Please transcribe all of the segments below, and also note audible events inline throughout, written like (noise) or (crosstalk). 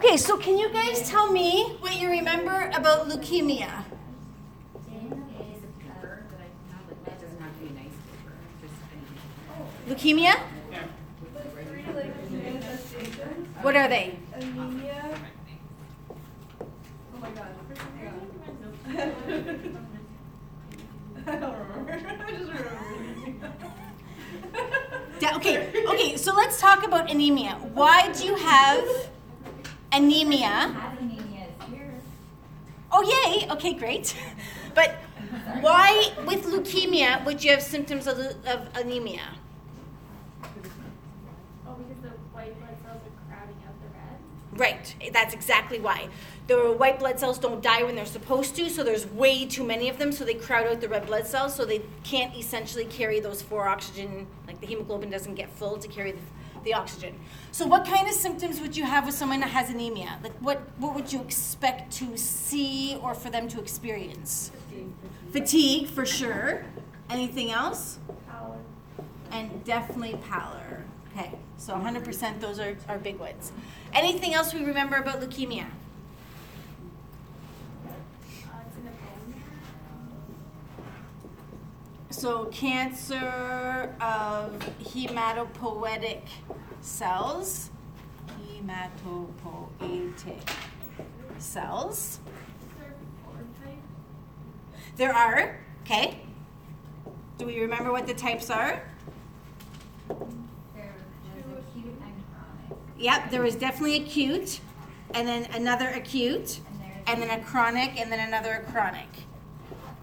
Okay, so can you guys tell me what you remember about leukemia? Leukemia? What are they? Anemia. Oh my god. I don't remember. (laughs) I just remember. Da- okay, okay, so let's talk about anemia. Why do you have anemia? Oh, yay! Okay, great. (laughs) But why, with leukemia, would you have symptoms of, of anemia? Oh, because the white blood cells are crowding out the red? Right, that's exactly why. The white blood cells don't die when they're supposed to, so there's way too many of them, so they crowd out the red blood cells, so they can't essentially carry those four oxygen, like the hemoglobin doesn't get full to carry the, the oxygen. So, what kind of symptoms would you have with someone that has anemia? Like, what, what would you expect to see or for them to experience? Fatigue, for sure. Anything else? Pallor. And definitely pallor. Okay, so 100% those are, are big ones. Anything else we remember about leukemia? Uh, it's in the bone So, cancer of hematopoietic cells. Hematopoietic cells. marrow. Or type. There are, okay. Do we remember what the types are? There was acute and chronic, Yep, there was definitely acute, and then another acute, and and then a chronic, and then another chronic.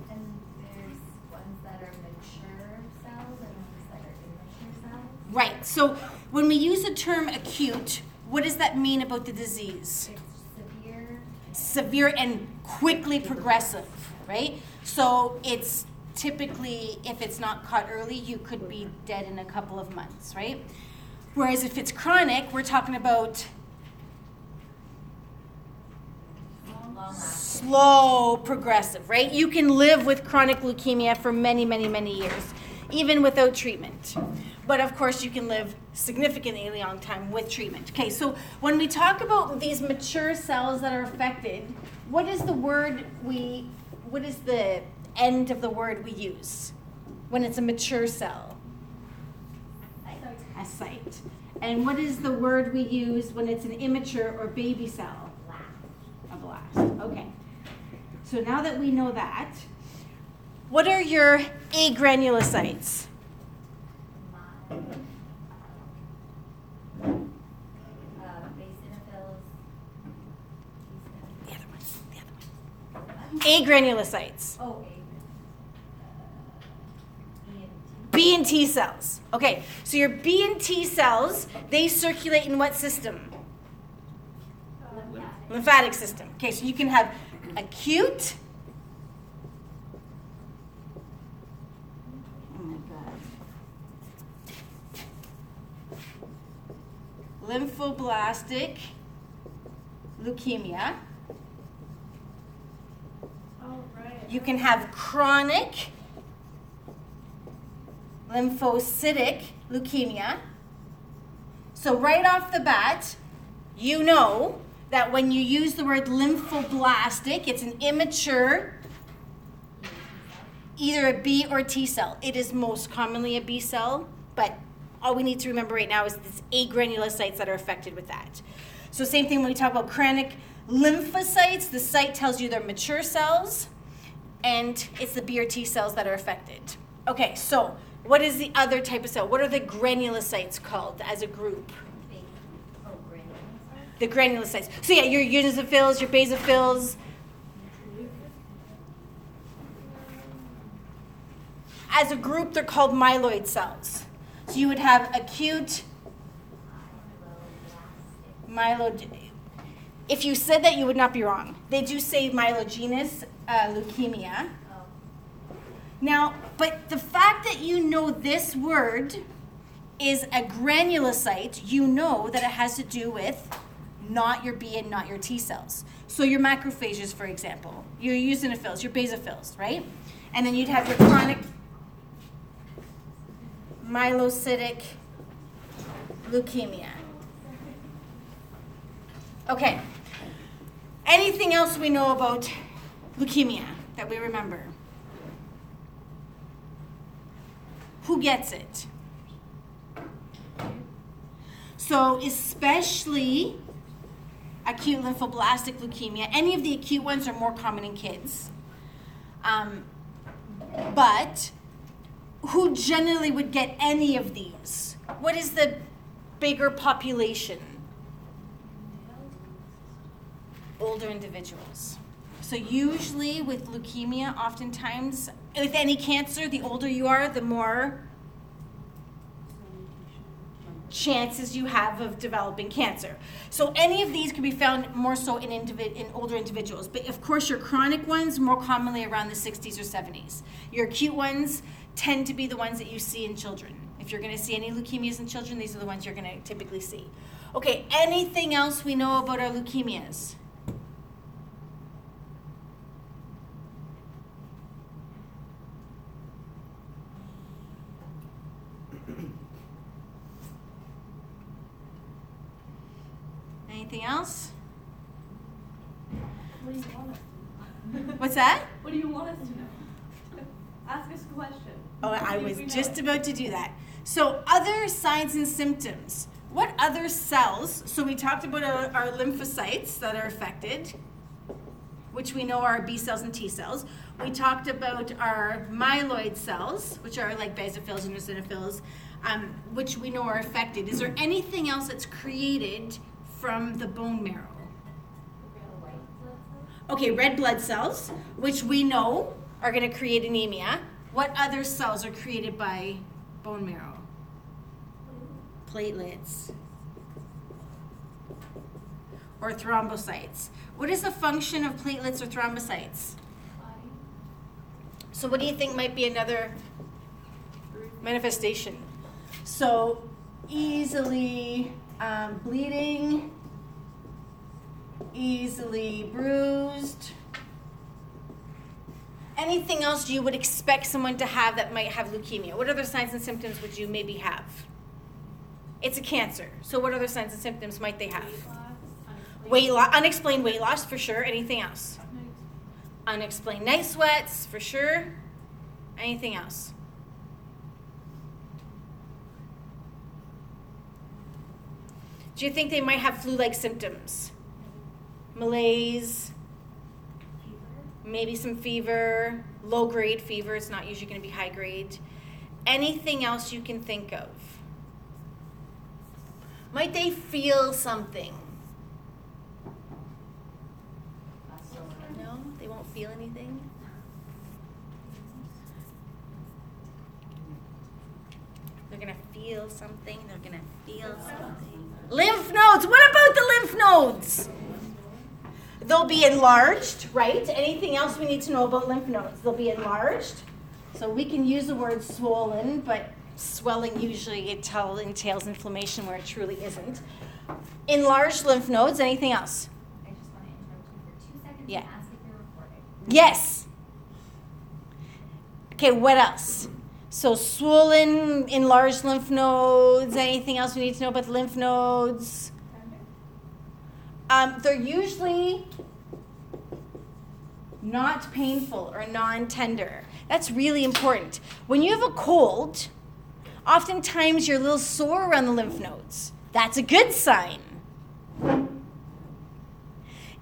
and there's ones that are mature cells and ones that are immature cells. Right. So when we use the term acute, what does that mean about the disease? Severe. Severe and quickly progressive, right? So it's typically, if it's not caught early, you could be dead in a couple of months, right? Whereas if it's chronic, we're talking about slow progressive, right? You can live with chronic leukemia for many, many, many years, even without treatment. But of course, you can live significantly long time with treatment. Okay, so when we talk about these mature cells that are affected, what is the word we, what is the end of the word we use when it's a mature cell? A cyte. And what is the word we use when it's an immature or baby cell? A blast. Okay. So now that we know that, what are your agranulocytes? Uh, basophils. The other one. The other one. Agranulocytes. Oh, a. ENT. B and T cells. Okay. So your B and T cells, they circulate in what system? Uh, Lymphatic system. Okay, so you can have acute. Oh my god. Lymphoblastic leukemia. Oh, right. You can have chronic lymphocytic leukemia. So, right off the bat, you know that when you use the word lymphoblastic, it's an immature, either a B or T cell. It is most commonly a B cell, but all we need to remember right now is these agranulocytes that are affected with that. So, same thing when we talk about chronic lymphocytes, the cyte tells you they're mature cells, and it's the B or T cells that are affected. Okay, so what is the other type of cell? What are the granulocytes called as a group? The granulocytes. So yeah, your eosinophils, your basophils. As a group, they're called myeloid cells. So you would have acute myeloid. If you said that, you would not be wrong. They do say myelogenous uh, leukemia. Now, but the fact that you know this word is a granulocyte, you know that it has to do with not your B and not your T cells. So your macrophages, for example, your eosinophils, your basophils, right? And then you'd have your chronic myelocytic leukemia. Okay. Anything else we know about leukemia that we remember? Who gets it? So, especially acute lymphoblastic leukemia, any of the acute ones are more common in kids. Um, but who generally would get any of these? What is the bigger population? Older individuals. So, usually with leukemia, oftentimes, with any cancer, the older you are, the more chances you have of developing cancer. So any of these can be found more so in individ- in older individuals, but of course your chronic ones more commonly around the 60s or 70s. Your acute ones tend to be the ones that you see in children. If you're going to see any leukemias in children, these are the ones you're going to typically see. Okay, anything else we know about our leukemias? Anything else? What do you want us to know? What's that? What do you want us to know? Ask us a question. Oh, I was just it. about to do that. So, other signs and symptoms. What other cells? So, we talked about our, our lymphocytes that are affected, which we know are B cells and T cells. We talked about our myeloid cells, which are like basophils and eosinophils, um, which we know are affected. Is there anything else that's created from the bone marrow? The white blood cells? Okay, red blood cells, which we know are going to create anemia. What other cells are created by bone marrow? Platelets. Or thrombocytes. What is the function of platelets or thrombocytes? So, what do you think might be another manifestation? So, easily um, bleeding, easily bruised. Anything else you would expect someone to have that might have leukemia? What other signs and symptoms would you maybe have? It's a cancer. So, what other signs and symptoms might they have? Weight loss, unexplained weight loss for sure. Anything else? Unexplained night sweats for sure. Anything else? Do you think they might have flu like symptoms? Malaise? Maybe some fever, low grade fever, it's not usually going to be high grade. Anything else you can think of? Might they feel something? No, they won't feel anything. They're gonna feel something. They're gonna feel something. Lymph nodes. What about the lymph nodes? They'll be enlarged, right? Anything else we need to know about lymph nodes? They'll be enlarged. So we can use the word swollen, but swelling usually it tell, entails inflammation where it truly isn't. Enlarged lymph nodes. Anything else? I just want to interrupt you for two seconds Yeah. and ask if you're recording. Yes. Okay, what else? So swollen, enlarged lymph nodes. Anything else we need to know about lymph nodes? Um, they're usually not painful or non-tender. That's really important. When you have a cold, oftentimes you're a little sore around the lymph nodes. That's a good sign.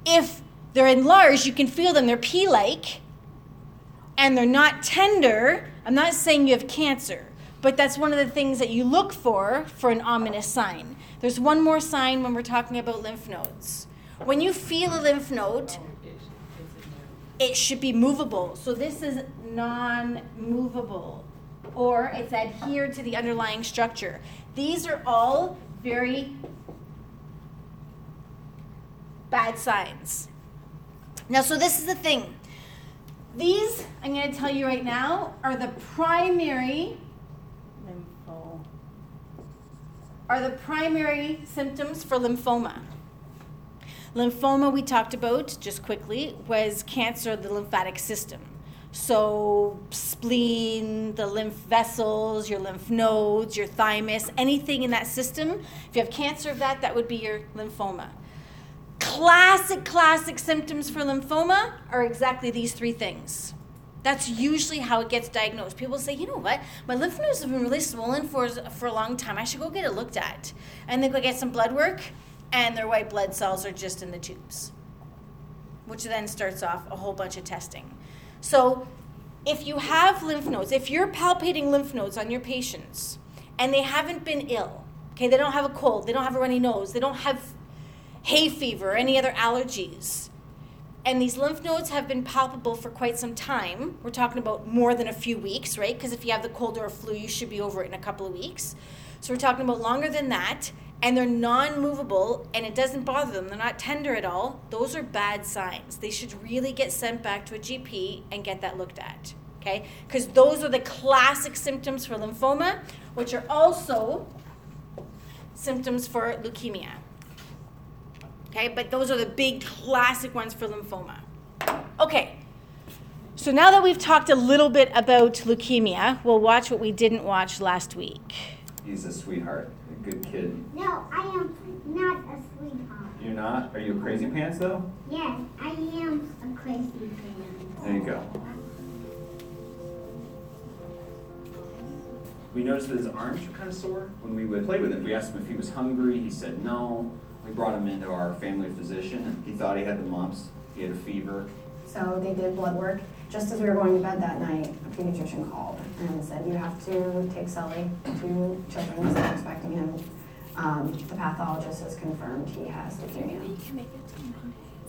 If they're enlarged, you can feel them. They're pea-like and they're not tender, I'm not saying you have cancer, but that's one of the things that you look for for an ominous sign. There's one more sign when we're talking about lymph nodes. When you feel a lymph node, it should be movable. So this is non movable, or it's adhered to the underlying structure. These are all very bad signs. Now, so this is the thing. These, I'm going to tell you right now, are the primary are the primary symptoms for lymphoma. Lymphoma we talked about just quickly was cancer of the lymphatic system. So spleen, the lymph vessels, your lymph nodes, your thymus, anything in that system, if you have cancer of that, that would be your lymphoma. classic, classic symptoms for lymphoma are exactly these three things. That's usually how it gets diagnosed. People say, you know what, my lymph nodes have been really swollen for, for a long time. I should go get it looked at. And they go get some blood work, and their white blood cells are just in the tubes, which then starts off a whole bunch of testing. So, if you have lymph nodes, if you're palpating lymph nodes on your patients and they haven't been ill, okay, they don't have a cold, they don't have a runny nose, they don't have hay fever, or any other allergies, and these lymph nodes have been palpable for quite some time. We're talking about more than a few weeks, right? Because if you have the cold or flu, you should be over it in a couple of weeks. So we're talking about longer than that, and they're non movable and it doesn't bother them. They're not tender at all. Those are bad signs. They should really get sent back to a GP and get that looked at, okay? Because those are the classic symptoms for lymphoma, which are also symptoms for leukemia. Okay, but those are the big classic ones for lymphoma. Okay, so now that we've talked a little bit about leukemia, we'll watch what we didn't watch last week. He's a sweetheart, a good kid. No, I am not a sweetheart. You're not? Are you a crazy pants though? Yes, I am a crazy pants. There you go. We noticed that his arms were kind of sore when we would play with him. We asked him if he was hungry. He said no. We brought him into our family physician and he thought he had the mumps. He had a fever. So they did blood work. Just as we were going to bed that night, a pediatrician called and said, you have to take Sully to children's, they're expecting him. Um, the pathologist has confirmed he has leukemia.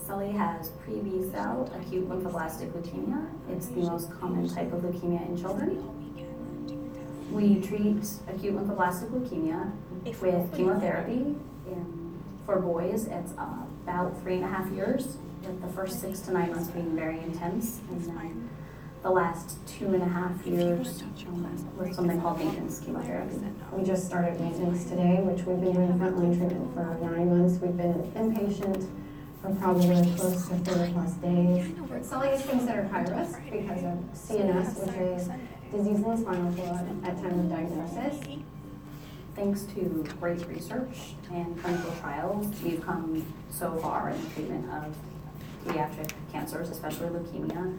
Sully has pre-B cell acute lymphoblastic leukemia. It's the most common type of leukemia in children. We treat acute lymphoblastic leukemia with chemotherapy. In, for boys, it's uh, about three and a half years, with the first six to nine months being very intense, and then the last two and a half years um, with something called maintenance chemotherapy. We just started maintenance today, which we've been doing frontline treatment for nine months. We've been inpatient for probably close to 30 plus days. Sully is considered high risk because of CNS, which is disease in the spinal cord at time of diagnosis. Thanks to great research and clinical trials, we've come so far in the treatment of pediatric cancers, especially leukemia.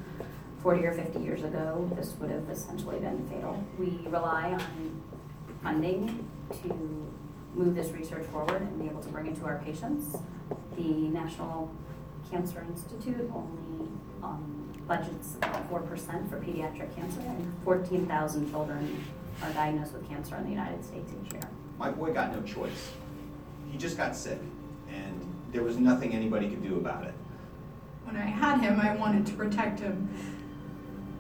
40 or 50 years ago, this would have essentially been fatal. We rely on funding to move this research forward and be able to bring it to our patients. The National Cancer Institute only um, budgets about 4% for pediatric cancer, and 14,000 children are diagnosed with cancer in the United States each year. My boy got no choice. He just got sick, and there was nothing anybody could do about it. When I had him, I wanted to protect him.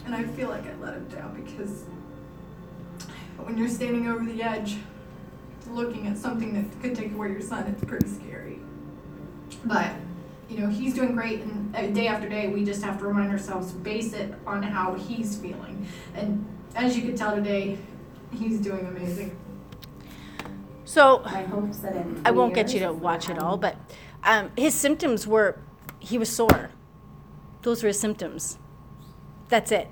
And I feel like I let him down because when you're standing over the edge, looking at something that could take away your son, it's pretty scary. But, you know, he's doing great, and uh, day after day, we just have to remind ourselves to base it on how he's feeling. And as you could tell today, he's doing amazing. So, My hope is that in I won't get you years, to watch it um, all, but um, his symptoms were he was sore. Those were his symptoms. That's it.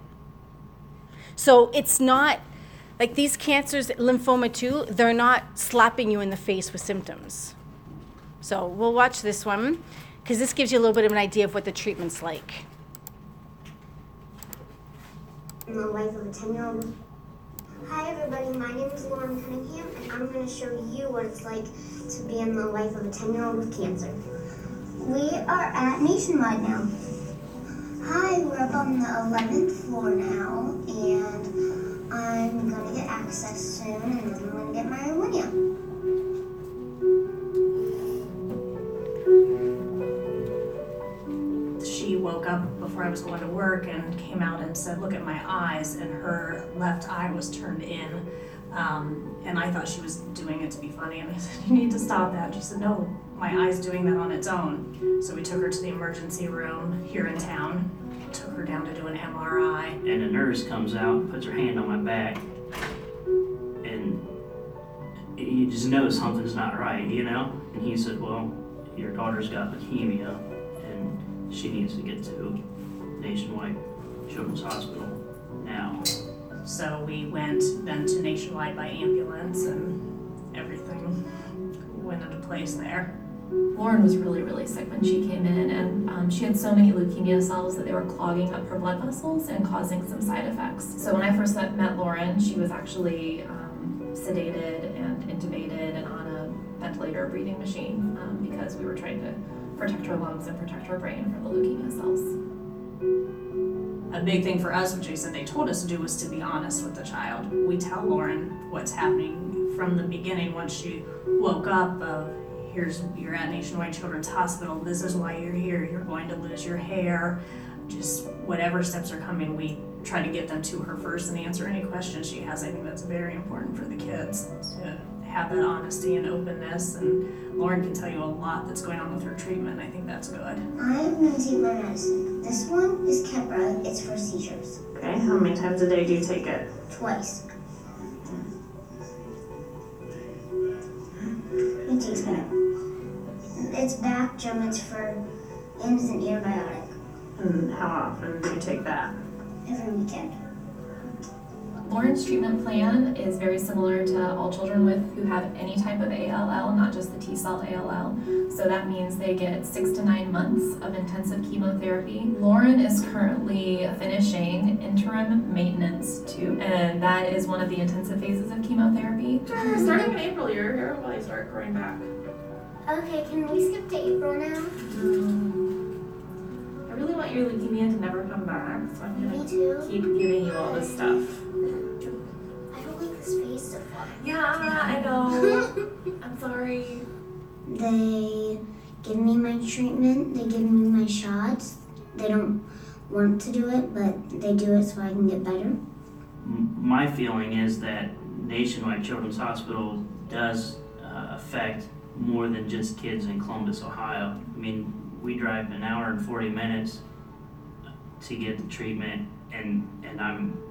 So it's not like these cancers, lymphoma too, they're not slapping you in the face with symptoms. So we'll watch this one because this gives you a little bit of an idea of what the treatment's like. In the life of a 10 year old. Hi, everybody. My name is Lauren Cunningham, and I'm going to show you what it's like to be in the life of a 10 year old with cancer. We are at Nationwide now. Hi, we're up on the 11th floor now, and I'm going to get access soon, and then I'm going to get my Erwinia. She woke up before I was going to work and came out and said, "Look at my eyes," and her left eye was turned in. Um, and I thought she was doing it to be funny, and I said, "You need to stop that." She said, "No, my eye's doing that on its own." So we took her to the emergency room here in town, took her down to do an MRI. and a nurse comes out puts her hand on my back and you just know something's not right you know and he said well your daughter's got leukemia she needs to get to nationwide children's hospital now So we went then to Nationwide by ambulance, and everything went into place there. Lauren was really, really sick when she came in, and um, she had so many leukemia cells that they were clogging up her blood vessels and causing some side effects. So when I first met, met Lauren, she was actually um, sedated and intubated and on a ventilator breathing machine um, because we were trying to protect her lungs and protect her brain from the leukemia cells. A big thing for us, which they said they told us to do, was to be honest with the child. We tell Lauren what's happening from the beginning once she woke up of here's you're at Nationwide Children's Hospital, this is why you're here, you're going to lose your hair. Just whatever steps are coming, we try to get them to her first and answer any questions she has. I think that's very important for the kids to have that honesty and openness. And Lauren can tell you a lot that's going on with her treatment. I think that's good. I'm gonna take my medicine. This one is Keppra. It's for seizures. Okay, how many times a day do you take it? Twice. It takes back. It's back gum. It's for and it's an antibiotic And how often do you take that? every weekend. Lauren's treatment plan is very similar to all children with who have any type of ALL, not just the T cell ALL. So that means they get six to nine months of intensive chemotherapy. Lauren is currently finishing interim maintenance two, and that is one of the intensive phases of chemotherapy. Starting in April, your hair will probably start growing back. Okay, can we skip to April now? Mm. I really want your leukemia to never come back, so I'm gonna too. keep giving you all this stuff. I don't like this face so far. Yeah, I know. (laughs) I'm sorry. They give me my treatment. They give me my shots. They don't want to do it, but they do it so I can get better. My feeling is that Nationwide Children's Hospital does uh, affect more than just kids in Columbus, Ohio. I mean, we drive an hour and 40 minutes to get the treatment, and, and I'm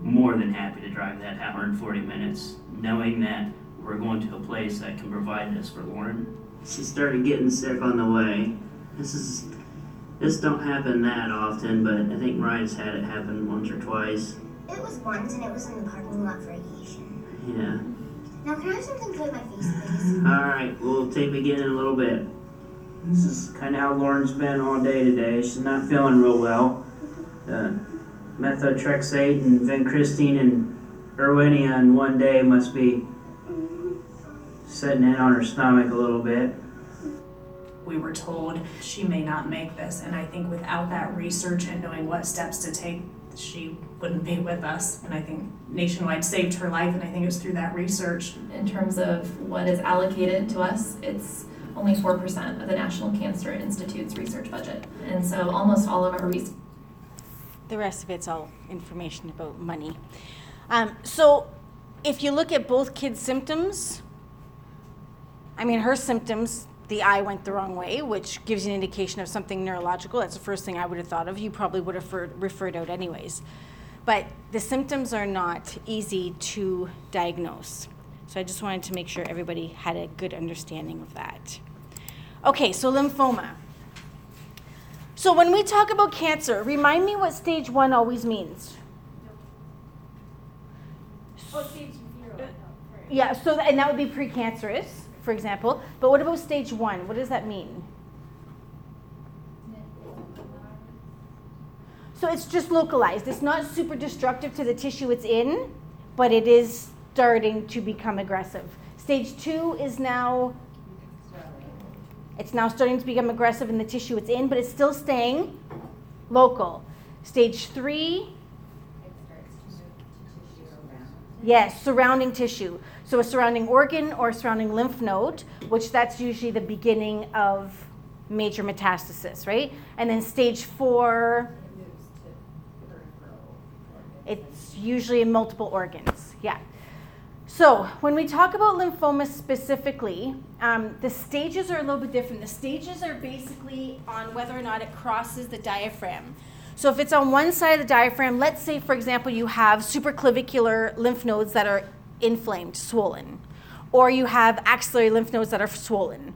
more than happy to drive that hour and 40 minutes, knowing that we're going to a place that can provide this for Lauren. She started getting sick on the way. This is this don't happen that often, but I think Ryan's had it happen once or twice. It was once, and it was in the parking lot for aviation. Yeah. Now, can I have something to put in my face, please? All right, we'll tape again in a little bit. This is kind of how Lauren's been all day today. She's not feeling real well. Uh, methotrexate and vincristine and Erwinia in one day must be setting in on her stomach a little bit. we were told she may not make this. And I think without that research and knowing what steps to take, she wouldn't be with us. And I think Nationwide saved her life, and I think it was through that research. In terms of what is allocated to us, it's only 4% of the National Cancer Institute's research budget. And so almost all of our research The rest of it's all information about money. Um, so if you look at both kids' symptoms, I mean, her symptoms, the eye went the wrong way, which gives you an indication of something neurological. That's the first thing I would have thought of. You probably would have referred, referred out anyways. But the symptoms are not easy to diagnose. So I just wanted to make sure everybody had a good understanding of that. Okay, so lymphoma. So when we talk about cancer, remind me what stage one always means. Oh, stage zero. Yeah, so and that would be precancerous, for example. But what about stage one? What does that mean? So it's just localized. It's not super destructive to the tissue it's in, but it is starting to become aggressive. Stage two is now it's now starting to become aggressive in the tissue it's in, but it's still staying local. Stage three, It starts to move to tissue. Yes, surrounding tissue. So a surrounding organ or surrounding lymph node, which that's usually the beginning of major metastasis, right? And then stage four, it's usually in multiple organs. Yeah. So when we talk about lymphoma specifically, um, the stages are a little bit different. The stages are basically on whether or not it crosses the diaphragm. So if it's on one side of the diaphragm, let's say, for example, you have supraclavicular lymph nodes that are inflamed, swollen, or you have axillary lymph nodes that are swollen.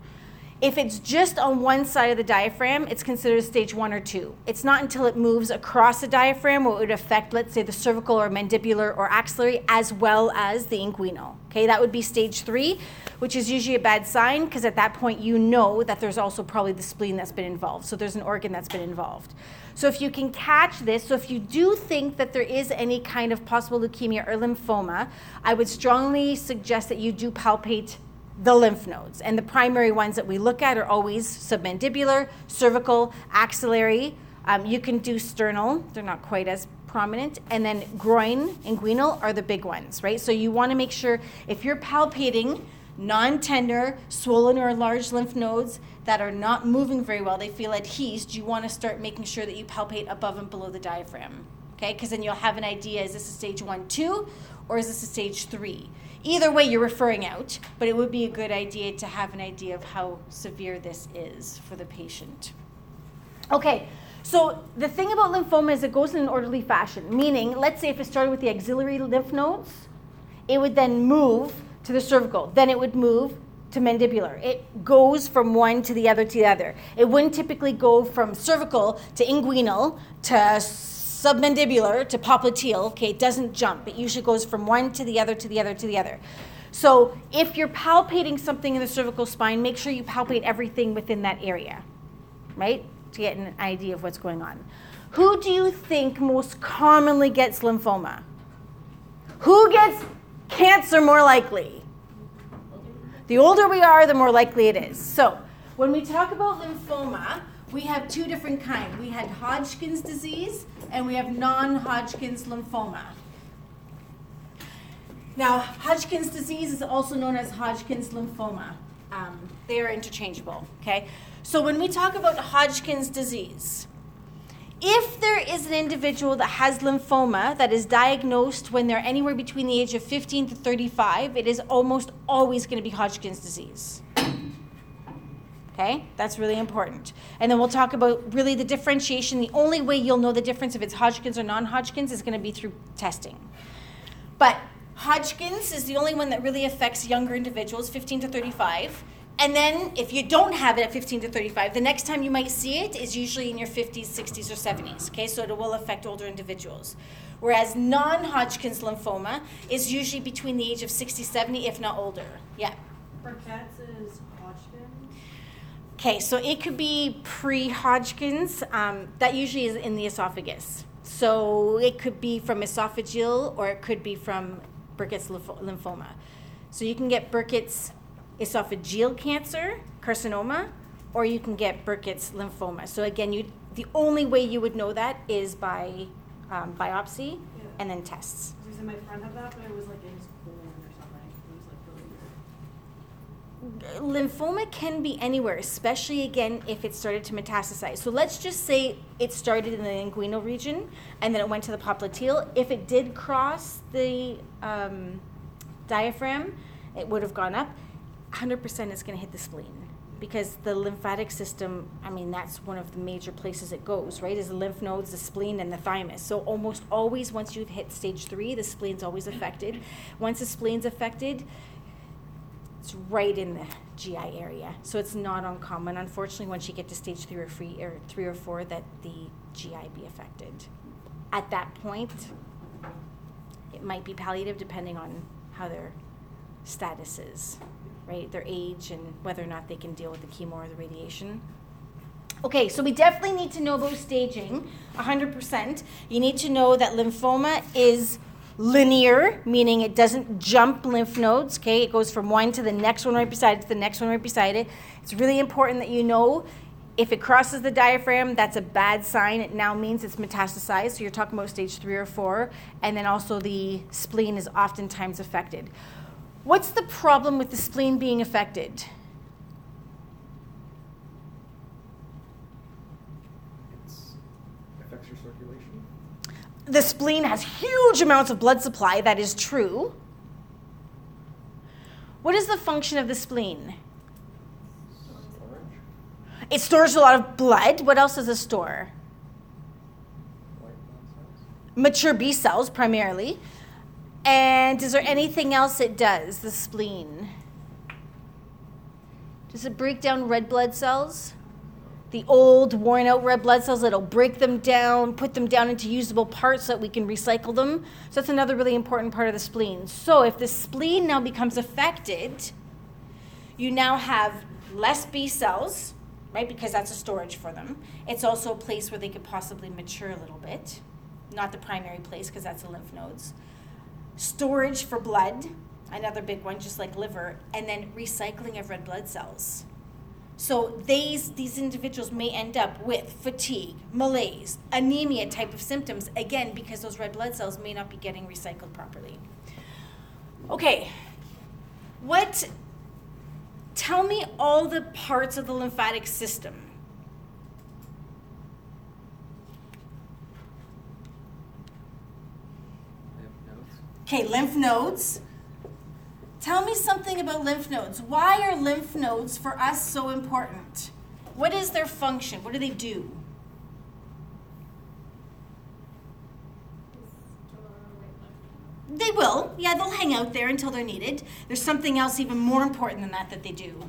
If it's just on one side of the diaphragm, it's considered stage one or two. It's not until it moves across the diaphragm where it would affect, let's say, the cervical or mandibular or axillary as well as the inguinal. Okay, that would be stage three, which is usually a bad sign because at that point you know that there's also probably the spleen that's been involved. So there's an organ that's been involved. So if you can catch this, so if you do think that there is any kind of possible leukemia or lymphoma, I would strongly suggest that you do palpate the lymph nodes. And the primary ones that we look at are always submandibular, cervical, axillary. Um, you can do sternal, they're not quite as prominent. And then groin, inguinal are the big ones, right? So you want to make sure if you're palpating non tender, swollen, or large lymph nodes that are not moving very well, they feel adhesed, you want to start making sure that you palpate above and below the diaphragm. Okay, because then you'll have an idea is this a stage one, two, or is this a stage three? Either way, you're referring out, but it would be a good idea to have an idea of how severe this is for the patient. Okay, so the thing about lymphoma is it goes in an orderly fashion, meaning, let's say if it started with the axillary lymph nodes, it would then move to the cervical, then it would move to mandibular. It goes from one to the other to the other. It wouldn't typically go from cervical to inguinal to submandibular to popliteal, okay, it doesn't jump. It usually goes from one to the other to the other to the other. So if you're palpating something in the cervical spine, make sure you palpate everything within that area, right? To get an idea of what's going on. Who do you think most commonly gets lymphoma? Who gets cancer more likely? The older we are, the more likely it is. So when we talk about lymphoma, we have two different kinds. We had Hodgkin's disease and we have non-Hodgkin's lymphoma. Now, Hodgkin's disease is also known as Hodgkin's lymphoma. Um, they are interchangeable, okay? So when we talk about Hodgkin's disease, if there is an individual that has lymphoma that is diagnosed when they're anywhere between the age of 15 to 35, it is almost always going to be Hodgkin's disease. Okay, that's really important. And then we'll talk about really the differentiation. The only way you'll know the difference if it's Hodgkin's or non Hodgkin's is going to be through testing. But Hodgkin's is the only one that really affects younger individuals, 15 to 35. And then if you don't have it at 15 to 35, the next time you might see it is usually in your 50s, 60s, or 70s. Okay, so it will affect older individuals. Whereas non Hodgkin's lymphoma is usually between the age of 60, 70, if not older. Yeah. For cats is. Okay, so it could be pre Hodgkin's. Um, that usually is in the esophagus. So it could be from esophageal or it could be from Burkitt's lymph- lymphoma. So you can get Burkitt's esophageal cancer, carcinoma, or you can get Burkitt's lymphoma. So again, you the only way you would know that is by um, biopsy Yeah. and then tests. My friend had that, but it was like in his colon or something. It was like really weird. Lymphoma can be anywhere, especially again if it started to metastasize. So let's just say it started in the inguinal region and then it went to the popliteal. If it did cross the um, diaphragm, it would have gone up. 100% is going to hit the spleen because the lymphatic system, I mean, that's one of the major places it goes, right? Is the lymph nodes, the spleen, and the thymus. So almost always, once you've hit stage three, the spleen's always affected. Once the spleen's affected, it's right in the GI area. So it's not uncommon, unfortunately, once you get to stage three or three or three or four, that the GI be affected. At that point, it might be palliative depending on how their status is, right? Their age and whether or not they can deal with the chemo or the radiation. Okay, so we definitely need to know about staging 100%. You need to know that lymphoma is linear, meaning it doesn't jump lymph nodes, okay? It goes from one to the next one right beside it to the next one right beside it. It's really important that you know if it crosses the diaphragm, that's a bad sign. It now means it's metastasized, so you're talking about stage three or four. And then also the spleen is oftentimes affected. What's the problem with the spleen being affected? It's affects your circulation. The spleen has huge amounts of blood supply, that is true. What is the function of the spleen? Storage. It stores a lot of blood. What else does it store? Mature B cells, primarily. And is there anything else it does, the spleen? Does it break down red blood cells? The old, worn out red blood cells, it'll break them down, put them down into usable parts so that we can recycle them. So that's another really important part of the spleen. So if the spleen now becomes affected, you now have less B cells, right? Because that's a storage for them. It's also a place where they could possibly mature a little bit. Not the primary place because that's the lymph nodes. Storage for blood, another big one, just like liver, and then recycling of red blood cells. So these these individuals may end up with fatigue, malaise, anemia type of symptoms again because those red blood cells may not be getting recycled properly. Okay. What tell me all the parts of the lymphatic system. Okay, lymph nodes. Tell me something about lymph nodes. Why are lymph nodes for us so important? What is their function? What do they do? They will. Yeah, they'll hang out there until they're needed. There's something else even more important than that that they do.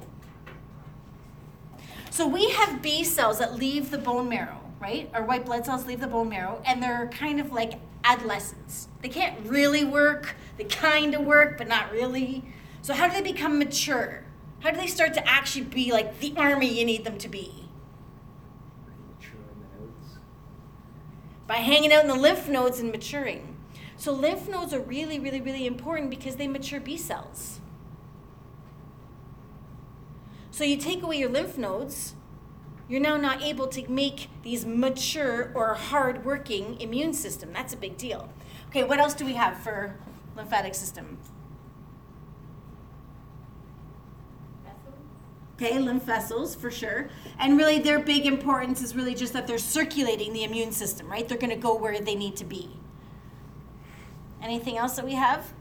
So we have B cells that leave the bone marrow, right? Our white blood cells leave the bone marrow, and they're kind of like adolescents. They can't really work. They kind of work, but not really. So how do they become mature? How do they start to actually be like the army you need them to be? Mature in the nodes. By hanging out in the lymph nodes and maturing. So lymph nodes are really, really, really important because they mature B cells. So you take away your lymph nodes, you're now not able to make these mature or hard working immune system. That's a big deal. Okay, what else do we have for lymphatic system? Okay, lymph vessels for sure. And really their big importance is really just that they're circulating the immune system, right? They're going to go where they need to be. Anything else that we have?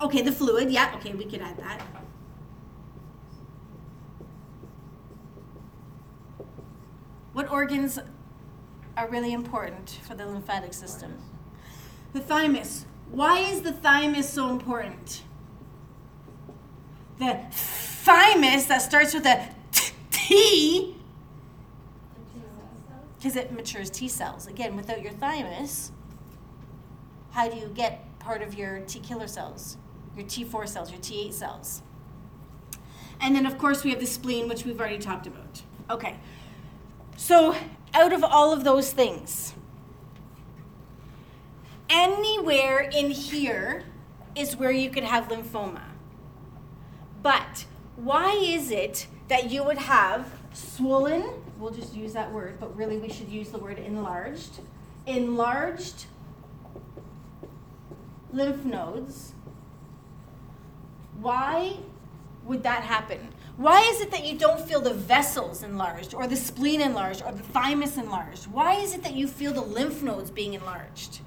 Okay, the fluid. Yeah, okay, we could add that. What organs are really important for the lymphatic system? The thymus. Why is the thymus so important? The thymus that starts with a t- because it matures T cells. Again, without your thymus, how do you get part of your T killer cells, your T4 cells, your T8 cells? And then, of course, we have the spleen, which we've already talked about. Okay. So, out of all of those things, anywhere in here is where you could have lymphoma. But why is it that you would have swollen, we'll just use that word, but really we should use the word enlarged, enlarged lymph nodes? Why would that happen? Why is it that you don't feel the vessels enlarged, or the spleen enlarged, or the thymus enlarged? Why is it that you feel the lymph nodes being enlarged?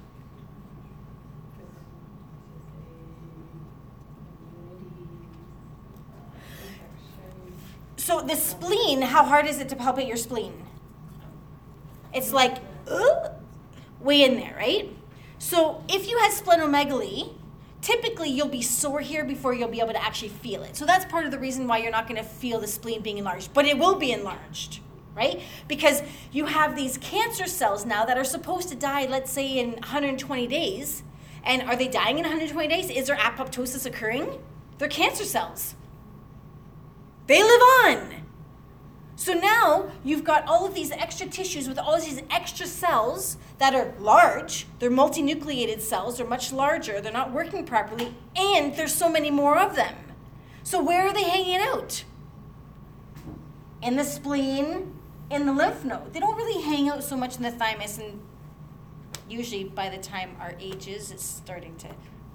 So the spleen, how hard is it to palpate your spleen? It's like uh, way in there, right? So if you had splenomegaly, typically you'll be sore here before you'll be able to actually feel it. So that's part of the reason why you're not going to feel the spleen being enlarged, but it will be enlarged, right? Because you have these cancer cells now that are supposed to die, let's say in 120 days. And are they dying in 120 days? Is there apoptosis occurring? They're cancer cells. They live on. So now you've got all of these extra tissues with all these extra cells that are large. They're multinucleated cells, they're much larger, they're not working properly, and there's so many more of them. So where are they hanging out? In the spleen, in the lymph node. They don't really hang out so much in the thymus, and usually by the time our ages, it's starting to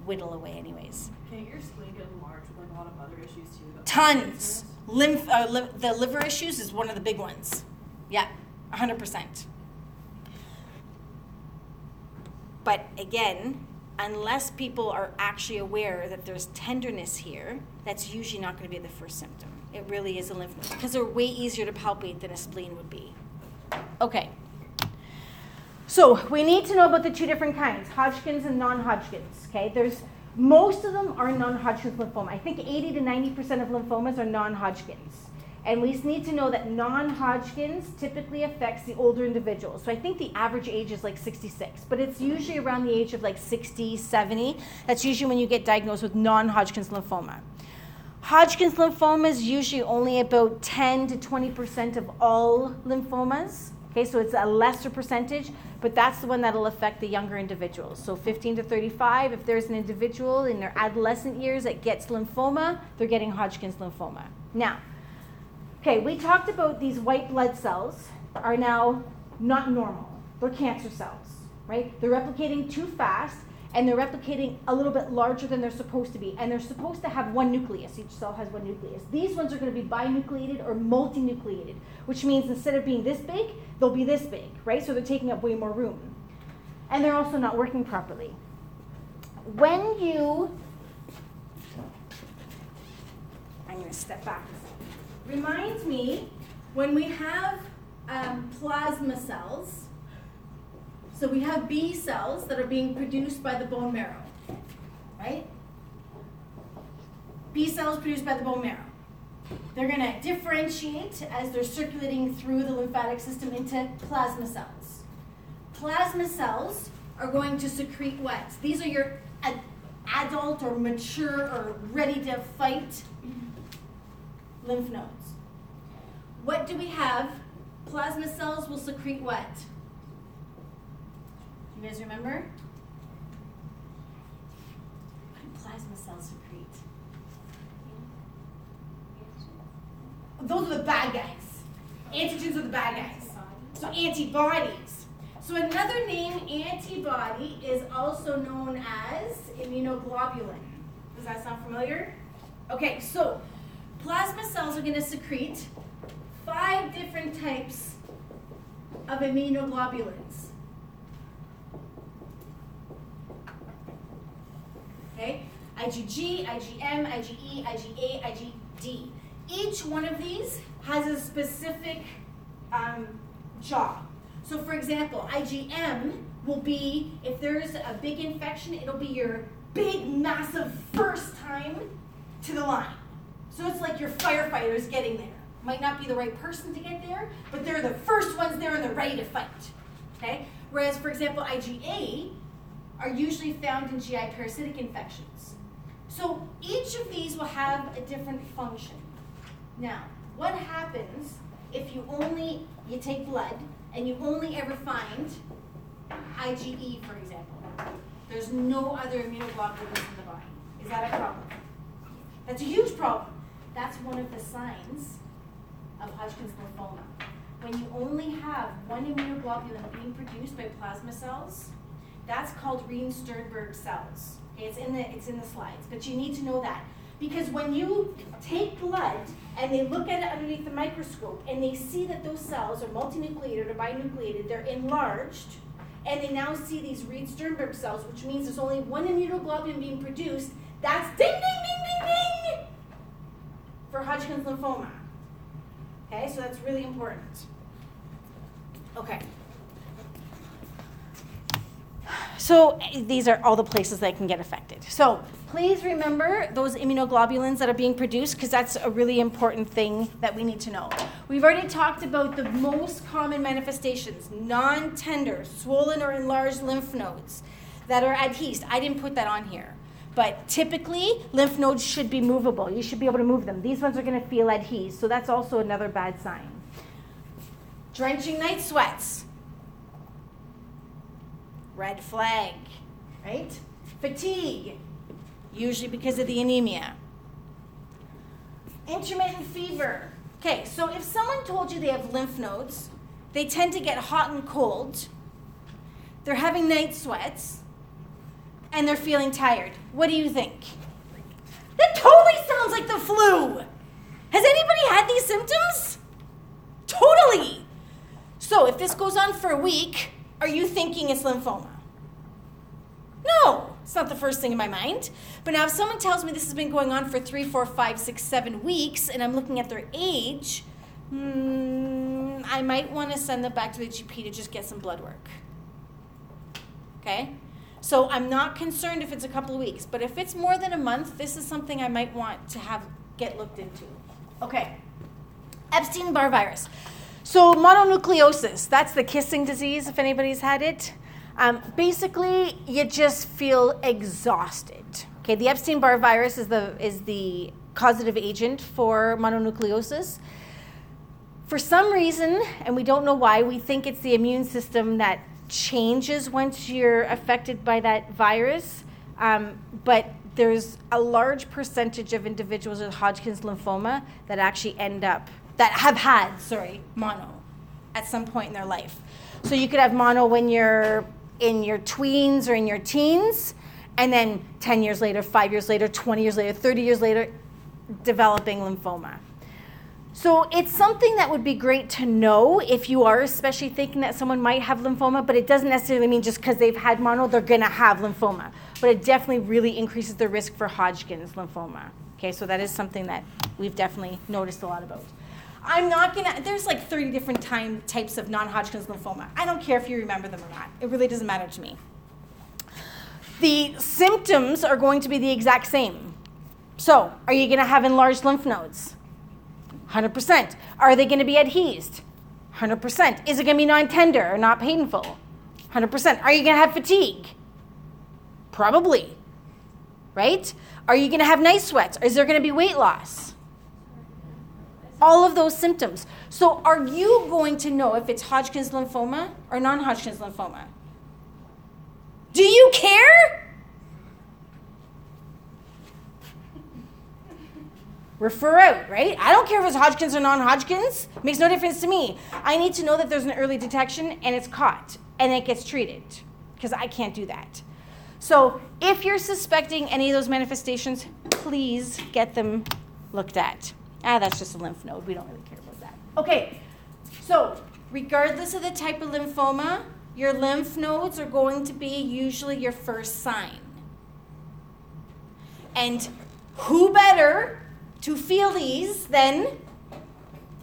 whittle away, anyways. Can your spleen get enlarged with like a lot of other issues too? Tons. Lymph, uh, li- the liver issues is one of the big ones. Yeah, 100%. But again, unless people are actually aware that there's tenderness here, that's usually not going to be the first symptom. It really is a lymph node because they're way easier to palpate than a spleen would be. Okay. So we need to know about the two different kinds, Hodgkin's and non-Hodgkin's. Okay, there's Most of them are non-Hodgkin's lymphoma. I think 80 to 90% of lymphomas are non-Hodgkin's. And we need to know that non-Hodgkin's typically affects the older individuals. So I think the average age is like 66, but it's usually around the age of like 60, 70. That's usually when you get diagnosed with non-Hodgkin's lymphoma. Hodgkin's lymphoma is usually only about 10 to 20% of all lymphomas. Okay, so it's a lesser percentage, but that's the one that'll affect the younger individuals. So 15 to 35, if there's an individual in their adolescent years that gets lymphoma, they're getting Hodgkin's lymphoma. Now, okay, we talked about these white blood cells are now not normal. They're cancer cells, right? They're replicating too fast and they're replicating a little bit larger than they're supposed to be. And they're supposed to have one nucleus. Each cell has one nucleus. These ones are going to be binucleated or multinucleated, which means instead of being this big, they'll be this big, right? So they're taking up way more room. And they're also not working properly. When you, I'm going to step back. Reminds me when we have um, plasma cells, so we have B cells that are being produced by the bone marrow, right? B cells produced by the bone marrow. They're going to differentiate as they're circulating through the lymphatic system into plasma cells. Plasma cells are going to secrete what? These are your ad- adult or mature or ready to fight lymph nodes. What do we have? Plasma cells will secrete what? You guys remember? What plasma cells secrete? Those are the bad guys. Antigens are the bad guys. So antibodies. So another name, antibody, is also known as immunoglobulin. Does that sound familiar? Okay, so plasma cells are going to secrete five different types of immunoglobulins. Okay? IgG, IgM, IgE, IgA, IgD. Each one of these has a specific um, job. So, for example, IgM will be if there's a big infection, it'll be your big, massive first time to the line. So it's like your firefighters getting there. Might not be the right person to get there, but they're the first ones there and they're ready to fight. Okay? Whereas, for example, IgA are usually found in GI parasitic infections. So each of these will have a different function. Now, what happens if you only you take blood and you only ever find IgE, for example? There's no other immunoglobulins in the body. Is that a problem? That's a huge problem. That's one of the signs of Hodgkin's lymphoma. When you only have one immunoglobulin being produced by plasma cells, that's called Reed-Sternberg cells. Okay, it's in the it's in the slides, but you need to know that because when you take blood and they look at it underneath the microscope and they see that those cells are multinucleated or binucleated, they're enlarged, and they now see these Reed-Sternberg cells, which means there's only one immunoglobulin being produced. That's ding ding ding ding ding for Hodgkin's lymphoma. Okay, so that's really important. Okay. So eh, these are all the places that can get affected. So please remember those immunoglobulins that are being produced because that's a really important thing that we need to know. We've already talked about the most common manifestations non tender, swollen, or enlarged lymph nodes that are adhesed. I didn't put that on here. But typically, lymph nodes should be movable. You should be able to move them. These ones are going to feel adhesed, so that's also another bad sign. Drenching night sweats. Red flag, right? Fatigue, usually because of the anemia. Intermittent fever. Okay, so if someone told you they have lymph nodes, they tend to get hot and cold, they're having night sweats, and they're feeling tired. What do you think? That totally sounds like the flu. Has anybody had these symptoms? Totally. So if this goes on for a week, are you thinking it's lymphoma? No, it's not the first thing in my mind. But now, if someone tells me this has been going on for three, four, five, six, seven weeks, and I'm looking at their age, hmm, I might want to send them back to the GP to just get some blood work. Okay? So I'm not concerned if it's a couple of weeks, but if it's more than a month, this is something I might want to have get looked into. Okay. Epstein-Barr virus. So mononucleosis, that's the kissing disease if anybody's had it. Um, basically, you just feel exhausted. Okay, the Epstein-Barr virus is the is the causative agent for mononucleosis. For some reason, and we don't know why, we think it's the immune system that changes once you're affected by that virus. Um, but there's a large percentage of individuals with Hodgkin's lymphoma that actually end up, that have had, sorry, mono at some point in their life. So you could have mono when you're in your tweens or in your teens, and then 10 years later, five years later, 20 years later, 30 years later, developing lymphoma. So it's something that would be great to know if you are especially thinking that someone might have lymphoma, but it doesn't necessarily mean just because they've had mono, they're to have lymphoma. But it definitely really increases the risk for Hodgkin's lymphoma. Okay, so that is something that we've definitely noticed a lot about. I'm not gonna, there's like 30 different time, types of non Hodgkin's lymphoma. I don't care if you remember them or not, it really doesn't matter to me. The symptoms are going to be the exact same. So, are you gonna have enlarged lymph nodes? 100%. Are they gonna be adhesed? 100%. Is it gonna be non tender or not painful? 100%. Are you gonna have fatigue? Probably. Right? Are you gonna have night sweats? Is there gonna be weight loss? All of those symptoms. So, are you going to know if it's Hodgkin's lymphoma or non Hodgkin's lymphoma? Do you care? Refer out, right? I don't care if it's Hodgkin's or non Hodgkin's. Makes no difference to me. I need to know that there's an early detection and it's caught and it gets treated because I can't do that. So, if you're suspecting any of those manifestations, please get them looked at. Ah, that's just a lymph node. We don't really care about that. Okay, so regardless of the type of lymphoma, your lymph nodes are going to be usually your first sign. And who better to feel these than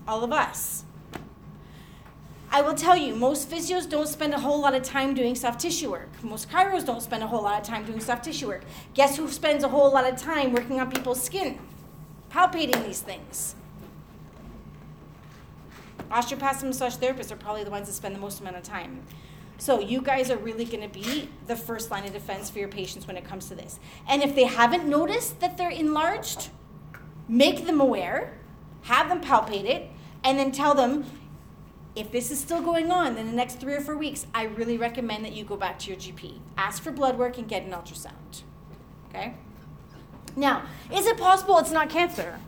all of us? I will tell you, most physios don't spend a whole lot of time doing soft tissue work. Most chiros don't spend a whole lot of time doing soft tissue work. Guess who spends a whole lot of time working on people's skin? Palpating these things. Osteopaths and massage therapists are probably the ones that spend the most amount of time. So you guys are really going to be the first line of defense for your patients when it comes to this. And if they haven't noticed that they're enlarged, make them aware, have them palpate it, and then tell them if this is still going on in the next three or four weeks, I really recommend that you go back to your GP. Ask for blood work and get an ultrasound. Okay? Now, is it possible it's not cancer?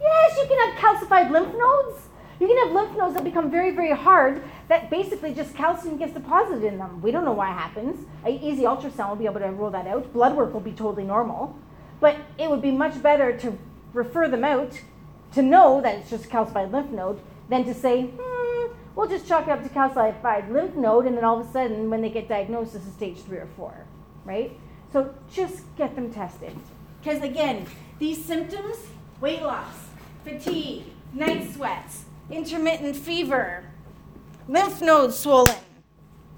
Yes, you can have calcified lymph nodes. You can have lymph nodes that become very, very hard that basically just calcium gets deposited in them. We don't know why it happens. An easy ultrasound will be able to rule that out. Blood work will be totally normal. But it would be much better to refer them out to know that it's just calcified lymph node than to say, hmm, we'll just chalk it up to calcified lymph node, and then all of a sudden, when they get diagnosed, this is stage three or four, right? So just get them tested. Because again, these symptoms weight loss, fatigue, night sweats, intermittent fever, lymph nodes swollen,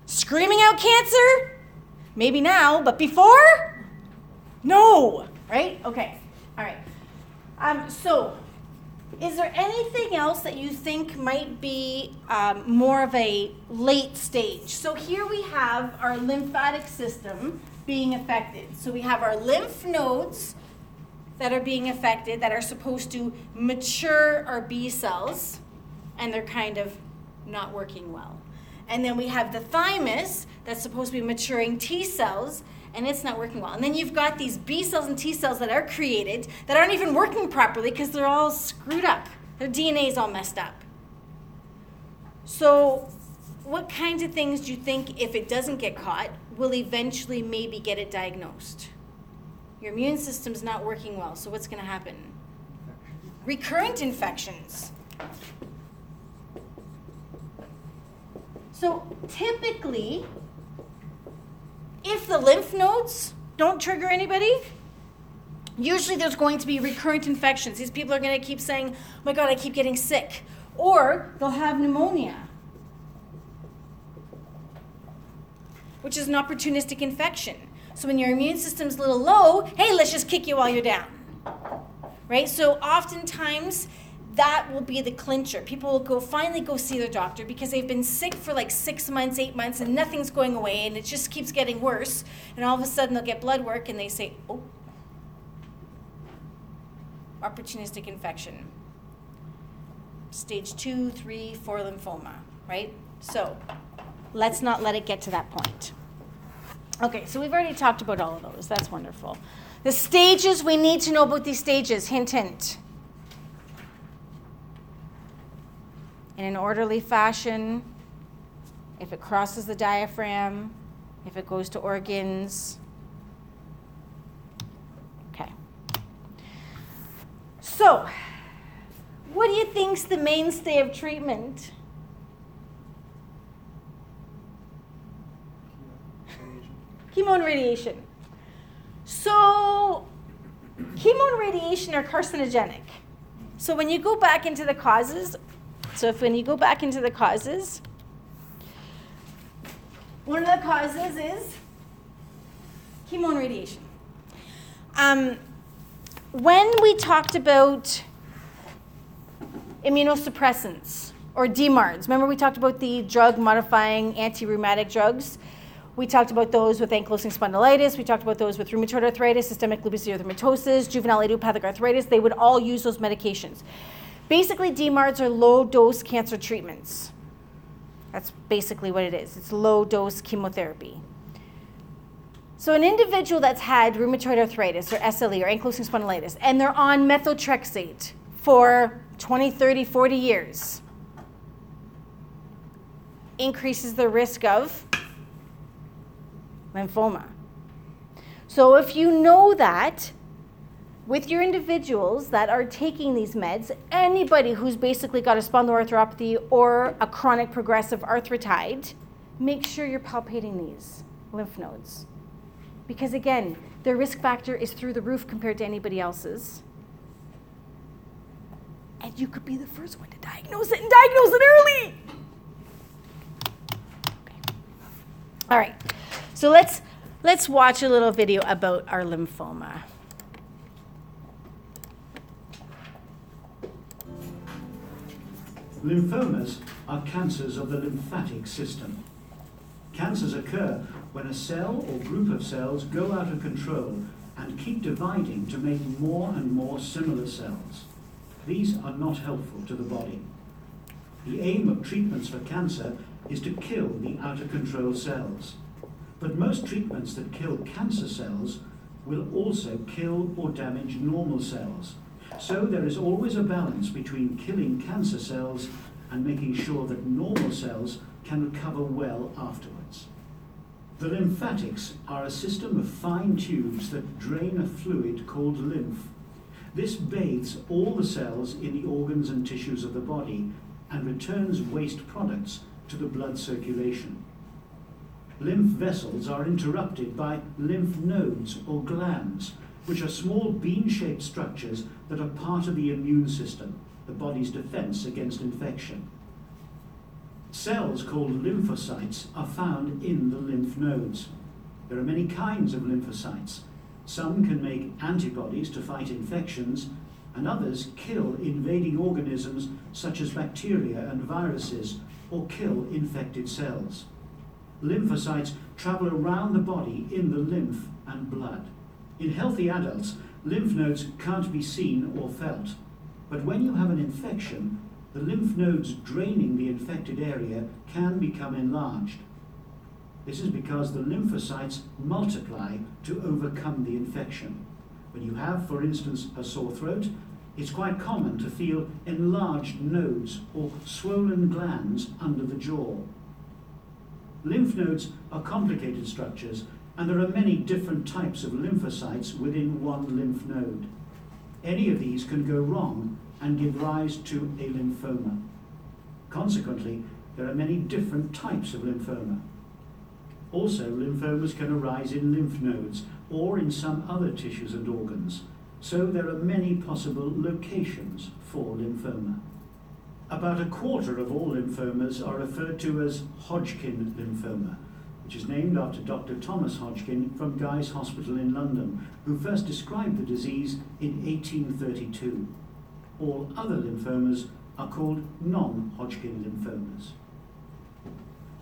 screaming out cancer? Maybe now, but before? No, right? Okay, all right. Um, so, is there anything else that you think might be um, more of a late stage? So, here we have our lymphatic system being affected. So we have our lymph nodes that are being affected that are supposed to mature our B cells, and they're kind of not working well. And then we have the thymus that's supposed to be maturing T cells, and it's not working well. And then you've got these B cells and T cells that are created that aren't even working properly because they're all screwed up. Their DNA is all messed up. So, what kinds of things do you think, if it doesn't get caught, will eventually maybe get it diagnosed. Your immune system's not working well, so what's going to happen? Recurrent infections. So typically, if the lymph nodes don't trigger anybody, usually there's going to be recurrent infections. These people are going to keep saying, oh my God, I keep getting sick. Or they'll have pneumonia which is an opportunistic infection. So when your immune system's a little low, hey, let's just kick you while you're down. Right? So oftentimes that will be the clincher. People will go finally go see their doctor because they've been sick for like six months, eight months, and nothing's going away, and it just keeps getting worse. And all of a sudden they'll get blood work and they say, oh, opportunistic infection. Stage two, three, four lymphoma, right? So let's not let it get to that point. Okay, so we've already talked about all of those. That's wonderful. The stages, we need to know about these stages. Hint, hint. In an orderly fashion, if it crosses the diaphragm, if it goes to organs. Okay. So, what do you think's the mainstay of treatment? Chemo and radiation. So, chemo and radiation are carcinogenic. So, when you go back into the causes, so if when you go back into the causes, one of the causes is chemo and radiation. Um, when we talked about immunosuppressants or DMARDs, remember we talked about the drug modifying anti rheumatic drugs? We talked about those with ankylosing spondylitis. We talked about those with rheumatoid arthritis, systemic lupus erythematosus, juvenile idiopathic arthritis. They would all use those medications. Basically, DMARDs are low dose cancer treatments. That's basically what it is. It's low dose chemotherapy. So, an individual that's had rheumatoid arthritis or SLE or ankylosing spondylitis, and they're on methotrexate for 20, 30, 40 years, increases the risk of lymphoma. So, if you know that, with your individuals that are taking these meds, anybody who's basically got a spondyloarthropathy or a chronic progressive arthritis, make sure you're palpating these lymph nodes. Because again, their risk factor is through the roof compared to anybody else's. And you could be the first one to diagnose it and diagnose it early. Okay. All right. So let's let's watch a little video about our lymphoma. Lymphomas are cancers of the lymphatic system. Cancers occur when a cell or group of cells go out of control and keep dividing to make more and more similar cells. These are not helpful to the body. The aim of treatments for cancer is to kill the out of control cells. But most treatments that kill cancer cells will also kill or damage normal cells. So there is always a balance between killing cancer cells and making sure that normal cells can recover well afterwards. The lymphatics are a system of fine tubes that drain a fluid called lymph. This bathes all the cells in the organs and tissues of the body and returns waste products to the blood circulation. Lymph vessels are interrupted by lymph nodes or glands, which are small bean shaped structures that are part of the immune system, the body's defense against infection. Cells called lymphocytes are found in the lymph nodes. There are many kinds of lymphocytes. Some can make antibodies to fight infections, and others kill invading organisms such as bacteria and viruses, or kill infected cells. Lymphocytes travel around the body in the lymph and blood. In healthy adults, lymph nodes can't be seen or felt. But when you have an infection, the lymph nodes draining the infected area can become enlarged. This is because the lymphocytes multiply to overcome the infection. When you have, for instance, a sore throat, it's quite common to feel enlarged nodes or swollen glands under the jaw. Lymph nodes are complicated structures, and there are many different types of lymphocytes within one lymph node. Any of these can go wrong and give rise to a lymphoma. Consequently, there are many different types of lymphoma. Also, lymphomas can arise in lymph nodes or in some other tissues and organs, so there are many possible locations for lymphoma. About a quarter of all lymphomas are referred to as Hodgkin lymphoma, which is named after Dr. Thomas Hodgkin from Guy's Hospital in London, who first described the disease in 1832. All other lymphomas are called non-Hodgkin lymphomas.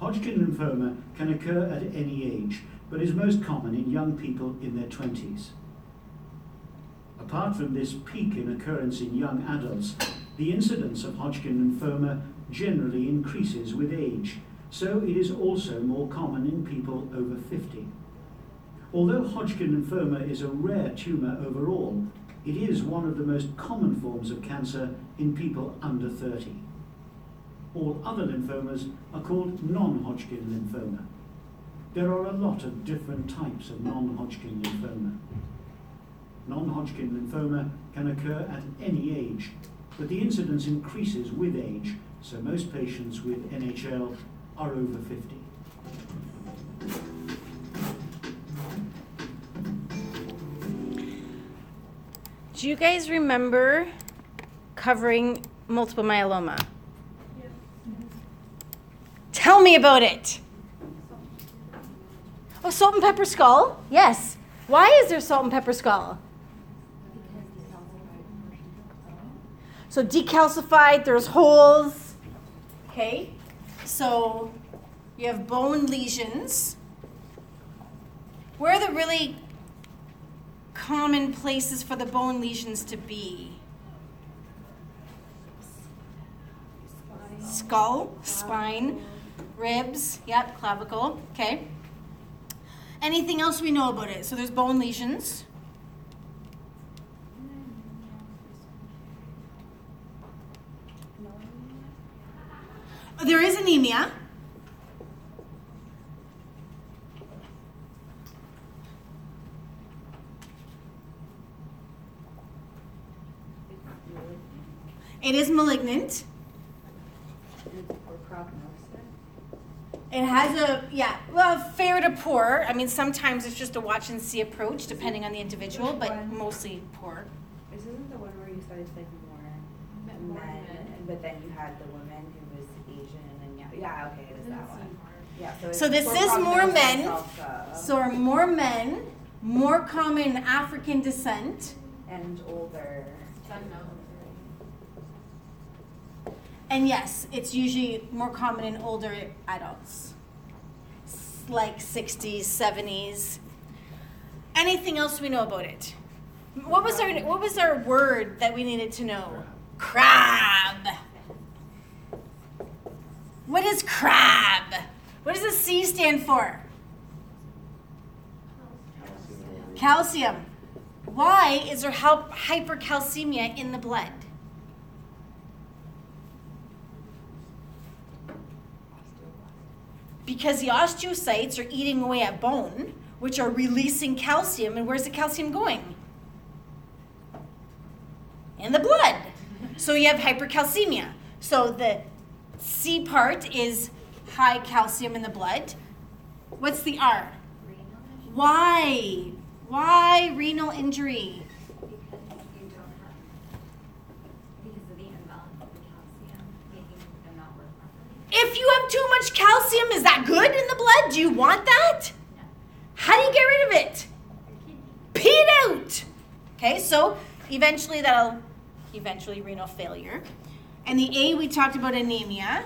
Hodgkin lymphoma can occur at any age, but is most common in young people in their 20s. Apart from this peak in occurrence in young adults, the incidence of Hodgkin lymphoma generally increases with age, so it is also more common in people over 50. Although Hodgkin lymphoma is a rare tumour overall, it is one of the most common forms of cancer in people under 30. All other lymphomas are called non-Hodgkin lymphoma. There are a lot of different types of non-Hodgkin lymphoma. Non-Hodgkin lymphoma can occur at any age, but the incidence increases with age, so most patients with NHL are over 50. Do you guys remember covering multiple myeloma? Tell me about it. Oh, salt and pepper skull? Yes. Why is there salt and pepper skull? So decalcified, there's holes. Okay. So you have bone lesions. Where are the really common places for the bone lesions to be? Skull, spine, ribs, yep, clavicle, okay. Anything else we know about it? So there's bone lesions. There is anemia. It is malignant. It has a yeah, well, fair to poor. I mean, sometimes it's just a watch and see approach, depending on the individual, but mostly poor. This isn't the one where you said it's like more men, but then you had the woman who was Asian and yeah, yeah, okay, it is that one. Yeah, so it's So this for is more prognosis men. also. So are more men, more common African descent, And older. and yes, it's usually more common in older adults, S- like 60s, 70s. Anything else we know about it? What was our What was our word that we needed to know? Crab. What is crab? What does the C stand for? Calcium. Why is there hy- hypercalcemia in the blood? Because the osteocytes are eating away at bone, which are releasing calcium. And where's the calcium going? In the blood. So you have hypercalcemia. So the C part is high calcium in the blood. What's the R? Why? Why renal injury? Because of the imbalance of the calcium, making them not work properly. If you have too much calcium, is that good in the blood? Do you want that? How do you get rid of it? Pee it out. Okay, so eventually that'll eventually renal failure. And the A we talked about anemia.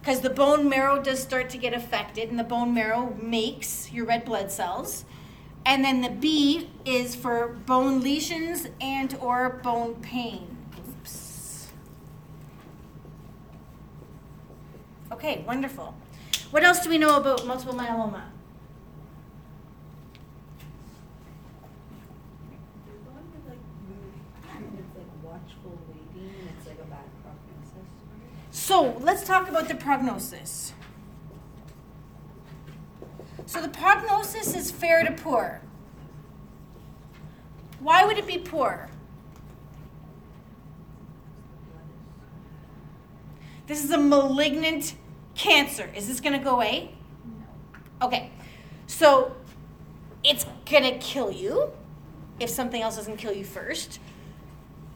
Because the bone marrow does start to get affected, and the bone marrow makes your red blood cells. And then the B is for bone lesions and or bone pain. Oops. Okay, wonderful. What else do we know about multiple myeloma? There's the one with like, it's like watchful waiting and it's like a bad prognosis. So let's talk about the prognosis. So the prognosis is fair to poor. Why would it be poor? This is a malignant cancer. Is this going to go away? No. Okay. So it's going to kill you if something else doesn't kill you first.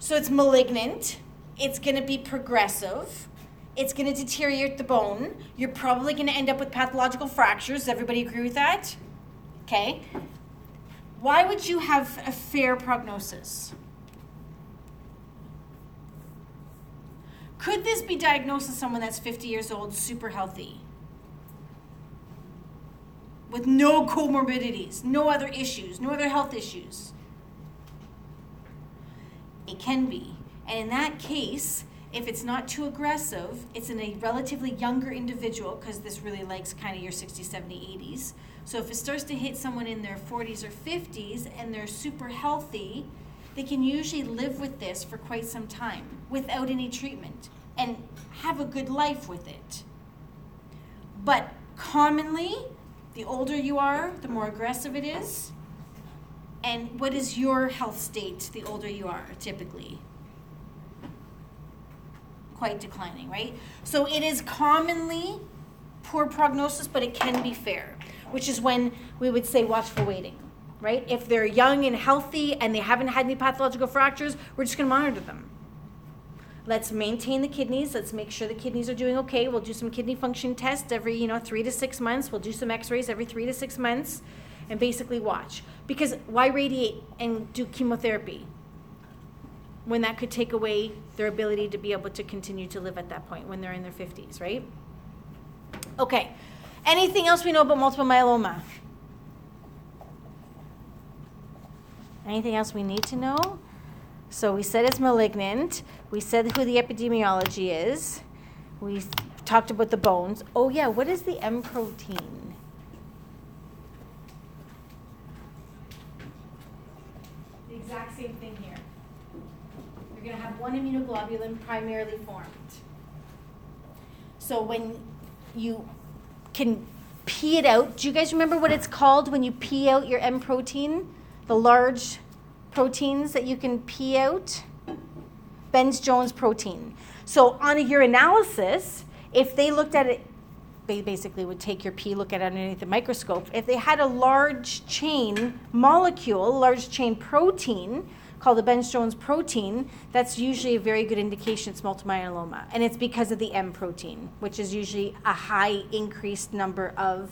So it's malignant. It's going to be progressive. It's going to deteriorate the bone. You're probably going to end up with pathological fractures. Everybody agree with that? Okay. Why would you have a fair prognosis? Could this be diagnosed as someone that's 50 years old, super healthy? With no comorbidities, no other issues, no other health issues? It can be. And in that case, if it's not too aggressive, it's in a relatively younger individual, because this really likes kind of your 60s, 70s, 80s. So if it starts to hit someone in their 40s or 50s and they're super healthy, they can usually live with this for quite some time without any treatment and have a good life with it. But commonly, the older you are, the more aggressive it is. And what is your health state the older you are, typically? Quite declining, right? So it is commonly poor prognosis, but it can be fair, which is when we would say watchful waiting, right? If they're young and healthy and they haven't had any pathological fractures, we're just going to monitor them. Let's maintain the kidneys. Let's make sure the kidneys are doing okay. We'll do some kidney function tests every, you know, three to six months. We'll do some x-rays every three to six months and basically watch. Because why radiate and do chemotherapy when that could take away their ability to be able to continue to live at that point when they're in their 50s, right? Okay. Anything else we know about multiple myeloma? Anything else we need to know? So we said it's malignant. We said who the epidemiology is. We talked about the bones. Oh, yeah, what is the M protein? The exact same thing here. You're going to have one immunoglobulin primarily formed. So when you can pee it out, do you guys remember what it's called when you pee out your M protein? The large proteins that you can pee out? Bence-Jones protein. So on a urinalysis, if they looked at it, they basically would take your pee, look at it underneath the microscope. If they had a large chain molecule, large chain protein called the Bence-Jones protein, that's usually a very good indication it's multiple myeloma. And it's because of the M protein, which is usually a high increased number of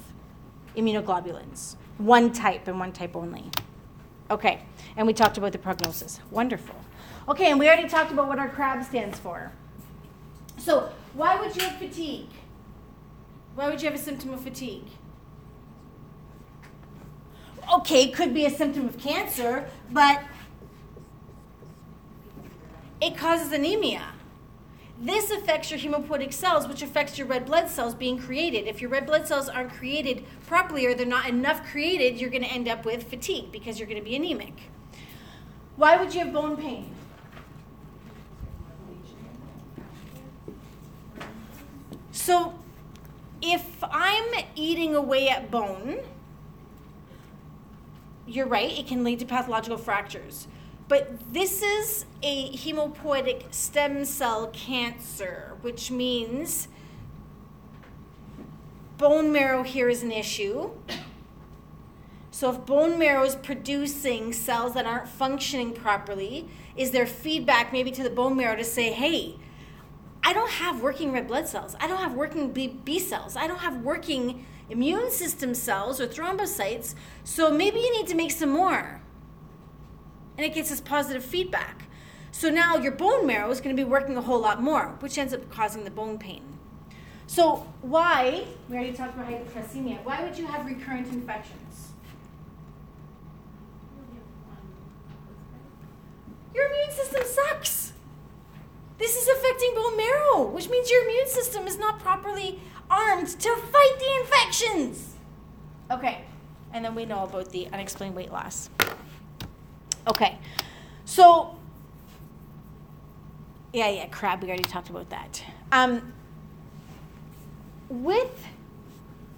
immunoglobulins. One type and one type only. Okay, and we talked about the prognosis. Wonderful. Okay, and we already talked about what our CRAB stands for. So, why would you have fatigue? Why would you have a symptom of fatigue? Okay, could be a symptom of cancer, but it causes anemia. This affects your hemopoietic cells, which affects your red blood cells being created. If your red blood cells aren't created properly or they're not enough created, you're going to end up with fatigue because you're going to be anemic. Why would you have bone pain? So, if I'm eating away at bone, you're right, it can lead to pathological fractures. But this is a hemopoietic stem cell cancer, which means bone marrow here is an issue. So if bone marrow is producing cells that aren't functioning properly, is there feedback maybe to the bone marrow to say, hey, I don't have working red blood cells. I don't have working B, B cells. I don't have working immune system cells or thrombocytes. So maybe you need to make some more. And it gets this positive feedback. So now your bone marrow is going to be working a whole lot more, which ends up causing the bone pain. So why, we already talked about hypercalcemia, why would you have recurrent infections? Your immune system sucks. This is affecting bone marrow, which means your immune system is not properly armed to fight the infections. Okay, and then we know about the unexplained weight loss. Okay, so yeah, yeah, crab. We already talked about that. Um, with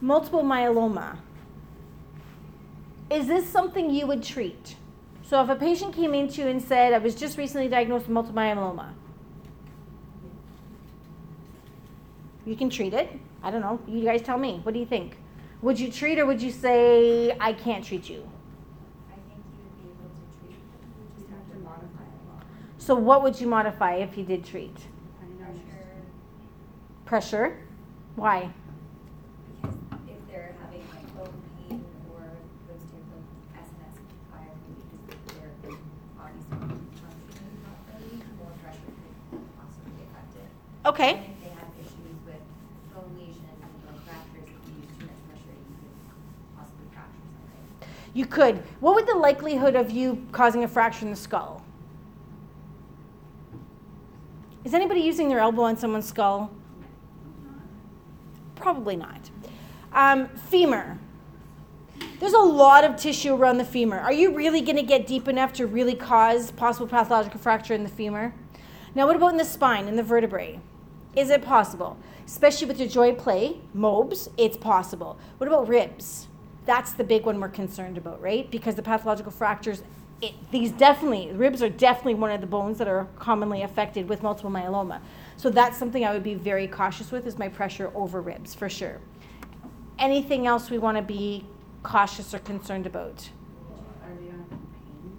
multiple myeloma, is this something you would treat? So if a patient came into you and said, "I was just recently diagnosed with multiple myeloma," you can treat it. I don't know. You guys tell me. What do you think? Would you treat or would you say, "I can't treat you"? So what would you modify if you did treat? pressure. Why? Because if they're having like bone pain or those types of SNS to their body's not functioning properly, more pressure could possibly affect it. Okay. And if they have issues with bone lesions and bone fractures, if you use too much pressure, you could possibly fracture something. You could. What would the likelihood of you causing a fracture in the skull? Is anybody using their elbow on someone's skull? Probably not. Um, femur. There's a lot of tissue around the femur. Are you really going to get deep enough to really cause possible pathological fracture in the femur? Now, what about in the spine, in the vertebrae? Is it possible? Especially with your joint play, MOBs, it's possible. What about ribs? That's the big one we're concerned about, right? Because the pathological fractures, it, these definitely, ribs are definitely one of the bones that are commonly affected with multiple myeloma. So that's something I would be very cautious with is my pressure over ribs, for sure. Anything else we want to be cautious or concerned about? Are they on pain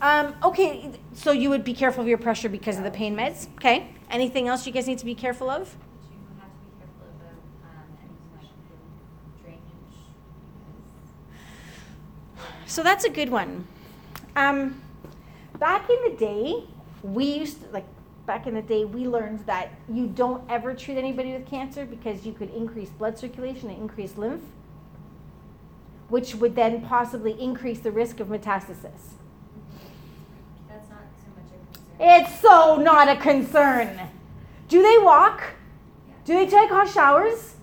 medication? Um, okay, so you would be careful of your pressure because of the pain meds. Okay. Anything else you guys need to be careful of? But you have to be careful about, um, anything like the drainage, because So that's a good one. Um, back in the day, we used to, like back in the day we learned that you don't ever treat anybody with cancer because you could increase blood circulation and increase lymph, which would then possibly increase the risk of metastasis. that's not so much a concern. It's so not a concern. Do they walk? Do they take hot showers?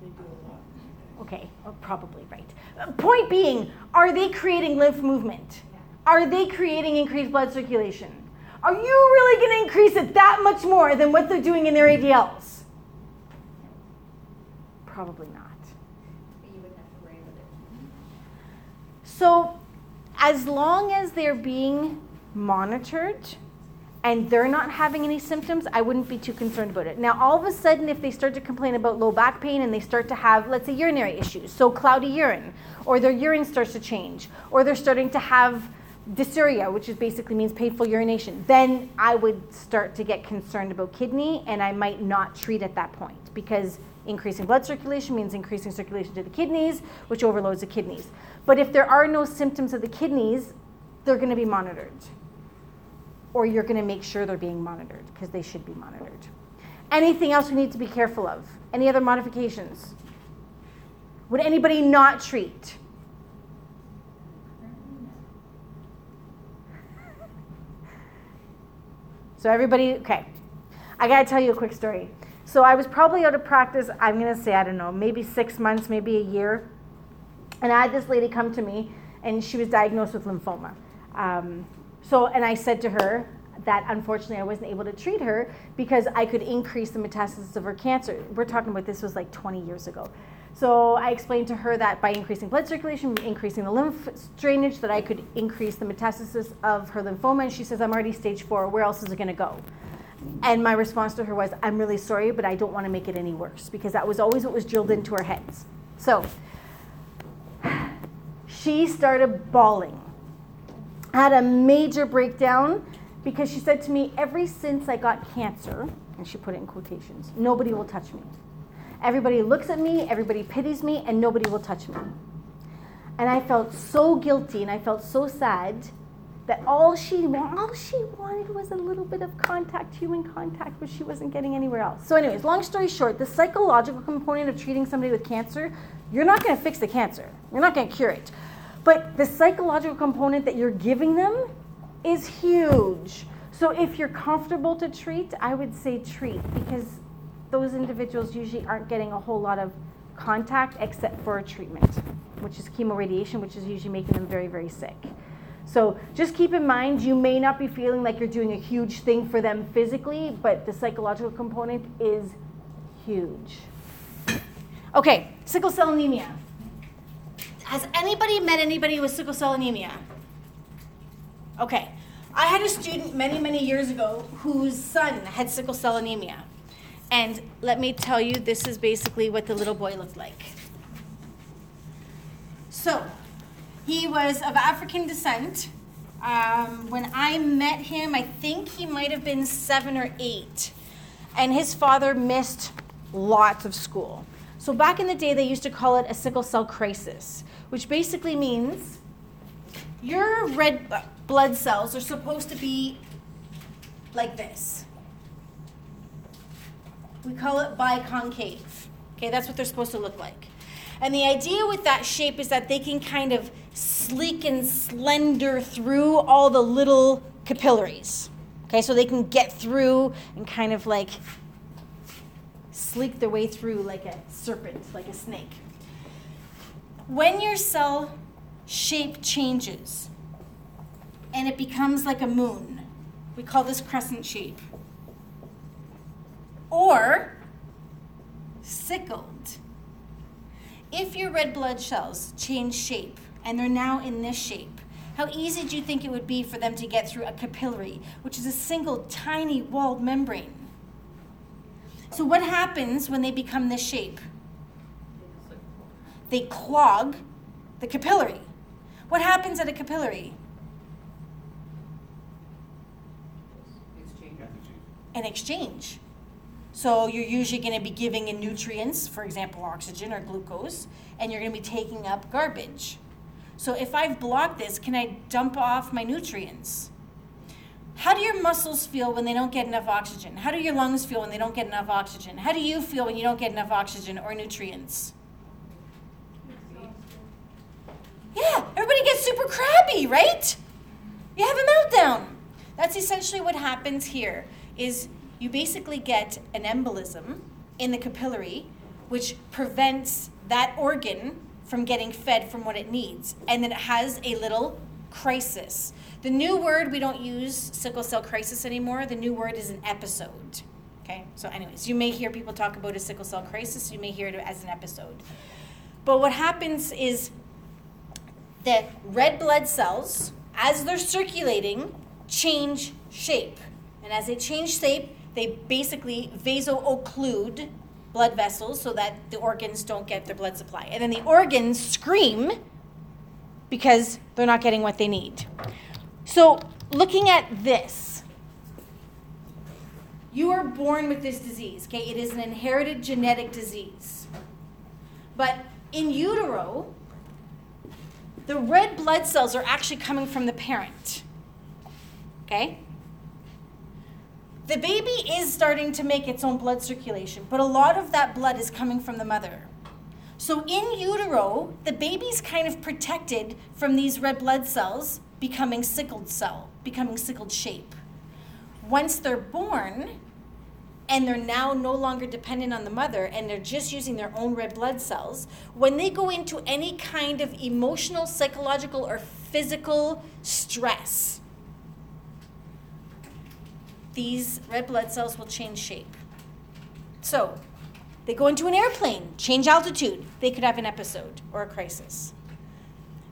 They do a lot. Okay, oh, probably right. Point being, are they creating lymph movement? Are they creating increased blood circulation? Are you really going to increase it that much more than what they're doing in their ADLs? Probably not. But you wouldn't have to worry about it. So, as long as they're being monitored and they're not having any symptoms, I wouldn't be too concerned about it. Now, all of a sudden, if they start to complain about low back pain and they start to have, let's say, urinary issues, so cloudy urine, or their urine starts to change, or they're starting to have dysuria, which is basically means painful urination, then I would start to get concerned about kidney and I might not treat at that point because increasing blood circulation means increasing circulation to the kidneys, which overloads the kidneys. But if there are no symptoms of the kidneys, they're going to be monitored. Or you're going to make sure they're being monitored because they should be monitored. Anything else we need to be careful of? Any other modifications? Would anybody not treat? (laughs) So everybody, okay. I gotta tell you a quick story. So I was probably out of practice, I'm gonna say, I don't know, maybe six months, maybe a year. And I had this lady come to me and she was diagnosed with lymphoma. Um, so, and I said to her that unfortunately I wasn't able to treat her because I could increase the metastasis of her cancer. We're talking about this was like 20 years ago. So I explained to her that by increasing blood circulation, increasing the lymph drainage, that I could increase the metastasis of her lymphoma. And she says, I'm already stage four. Where else is it going to go? And my response to her was, I'm really sorry, but I don't want to make it any worse because that was always what was drilled into our heads. So (sighs) she started bawling. Had a major breakdown because she said to me, Every since I got cancer, and she put it in quotations, nobody will touch me. Everybody looks at me, everybody pities me, and nobody will touch me. And I felt so guilty and I felt so sad that all she all she wanted was a little bit of contact, human contact, which she wasn't getting anywhere else. So, anyways, long story short, the psychological component of treating somebody with cancer, you're not going to fix the cancer. You're not going to cure it. But the psychological component that you're giving them is huge. So if you're comfortable to treat, I would say treat because those individuals usually aren't getting a whole lot of contact except for a treatment, which is chemoradiation, which is usually making them very, very sick. So just keep in mind, you may not be feeling like you're doing a huge thing for them physically, but the psychological component is huge. Okay, sickle cell anemia. Has anybody met anybody with sickle cell anemia? Okay. I had a student many, many years ago whose son had sickle cell anemia. And let me tell you, this is basically what the little boy looked like. So, he was of African descent. Um, when I met him, I think he might have been seven or eight. And his father missed lots of school. So back in the day, they used to call it a sickle cell crisis, which basically means your red blood cells are supposed to be like this. We call it biconcave. Okay, that's what they're supposed to look like. And the idea with that shape is that they can kind of sleek and slender through all the little capillaries. Okay, so they can get through and kind of like sleek their way through like a serpent, like a snake. When your cell shape changes and it becomes like a moon, we call this crescent shape. Or sickled. If your red blood cells change shape and they're now in this shape, how easy do you think it would be for them to get through a capillary, which is a single tiny walled membrane? So, what happens when they become this shape? They clog the capillary. What happens at a capillary? An exchange. So you're usually going to be giving in nutrients, for example, oxygen or glucose, and you're going to be taking up garbage. So if I've blocked this, can I dump off my nutrients? How do your muscles feel when they don't get enough oxygen? How do your lungs feel when they don't get enough oxygen? How do you feel when you don't get enough oxygen or nutrients? Yeah, everybody gets super crabby, right? You have a meltdown. That's essentially what happens here is you basically get an embolism in the capillary which prevents that organ from getting fed from what it needs and then it has a little crisis. The new word we don't use sickle cell crisis anymore. The new word is an episode. Okay? So anyways, you may hear people talk about a sickle cell crisis, you may hear it as an episode. But what happens is the red blood cells, as they're circulating, change shape. And as they change shape, they basically vaso-occlude blood vessels so that the organs don't get their blood supply. And then the organs scream because they're not getting what they need. So, looking at this, you are born with this disease, okay? It is an inherited genetic disease. But in utero, the red blood cells are actually coming from the parent. Okay? The baby is starting to make its own blood circulation, but a lot of that blood is coming from the mother. So in utero, the baby's kind of protected from these red blood cells becoming sickled cell, becoming sickled shape. Once they're born, and they're now no longer dependent on the mother and they're just using their own red blood cells, when they go into any kind of emotional, psychological, or physical stress, these red blood cells will change shape. So, they go into an airplane, change altitude, they could have an episode or a crisis.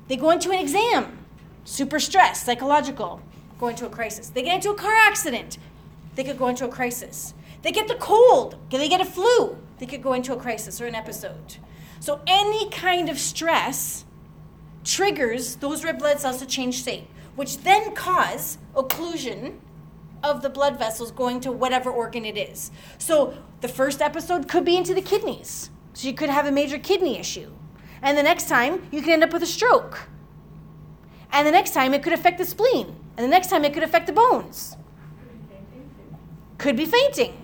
They go into an exam, super stress, psychological, go into a crisis. They get into a car accident, they could go into a crisis. They get the cold, they get a flu, they could go into a crisis or an episode. So, any kind of stress triggers those red blood cells to change shape, which then cause occlusion of the blood vessels going to whatever organ it is. So, the first episode could be into the kidneys. So, you could have a major kidney issue. And the next time, you could end up with a stroke. And the next time, it could affect the spleen. And the next time, it could affect the bones. Could be fainting.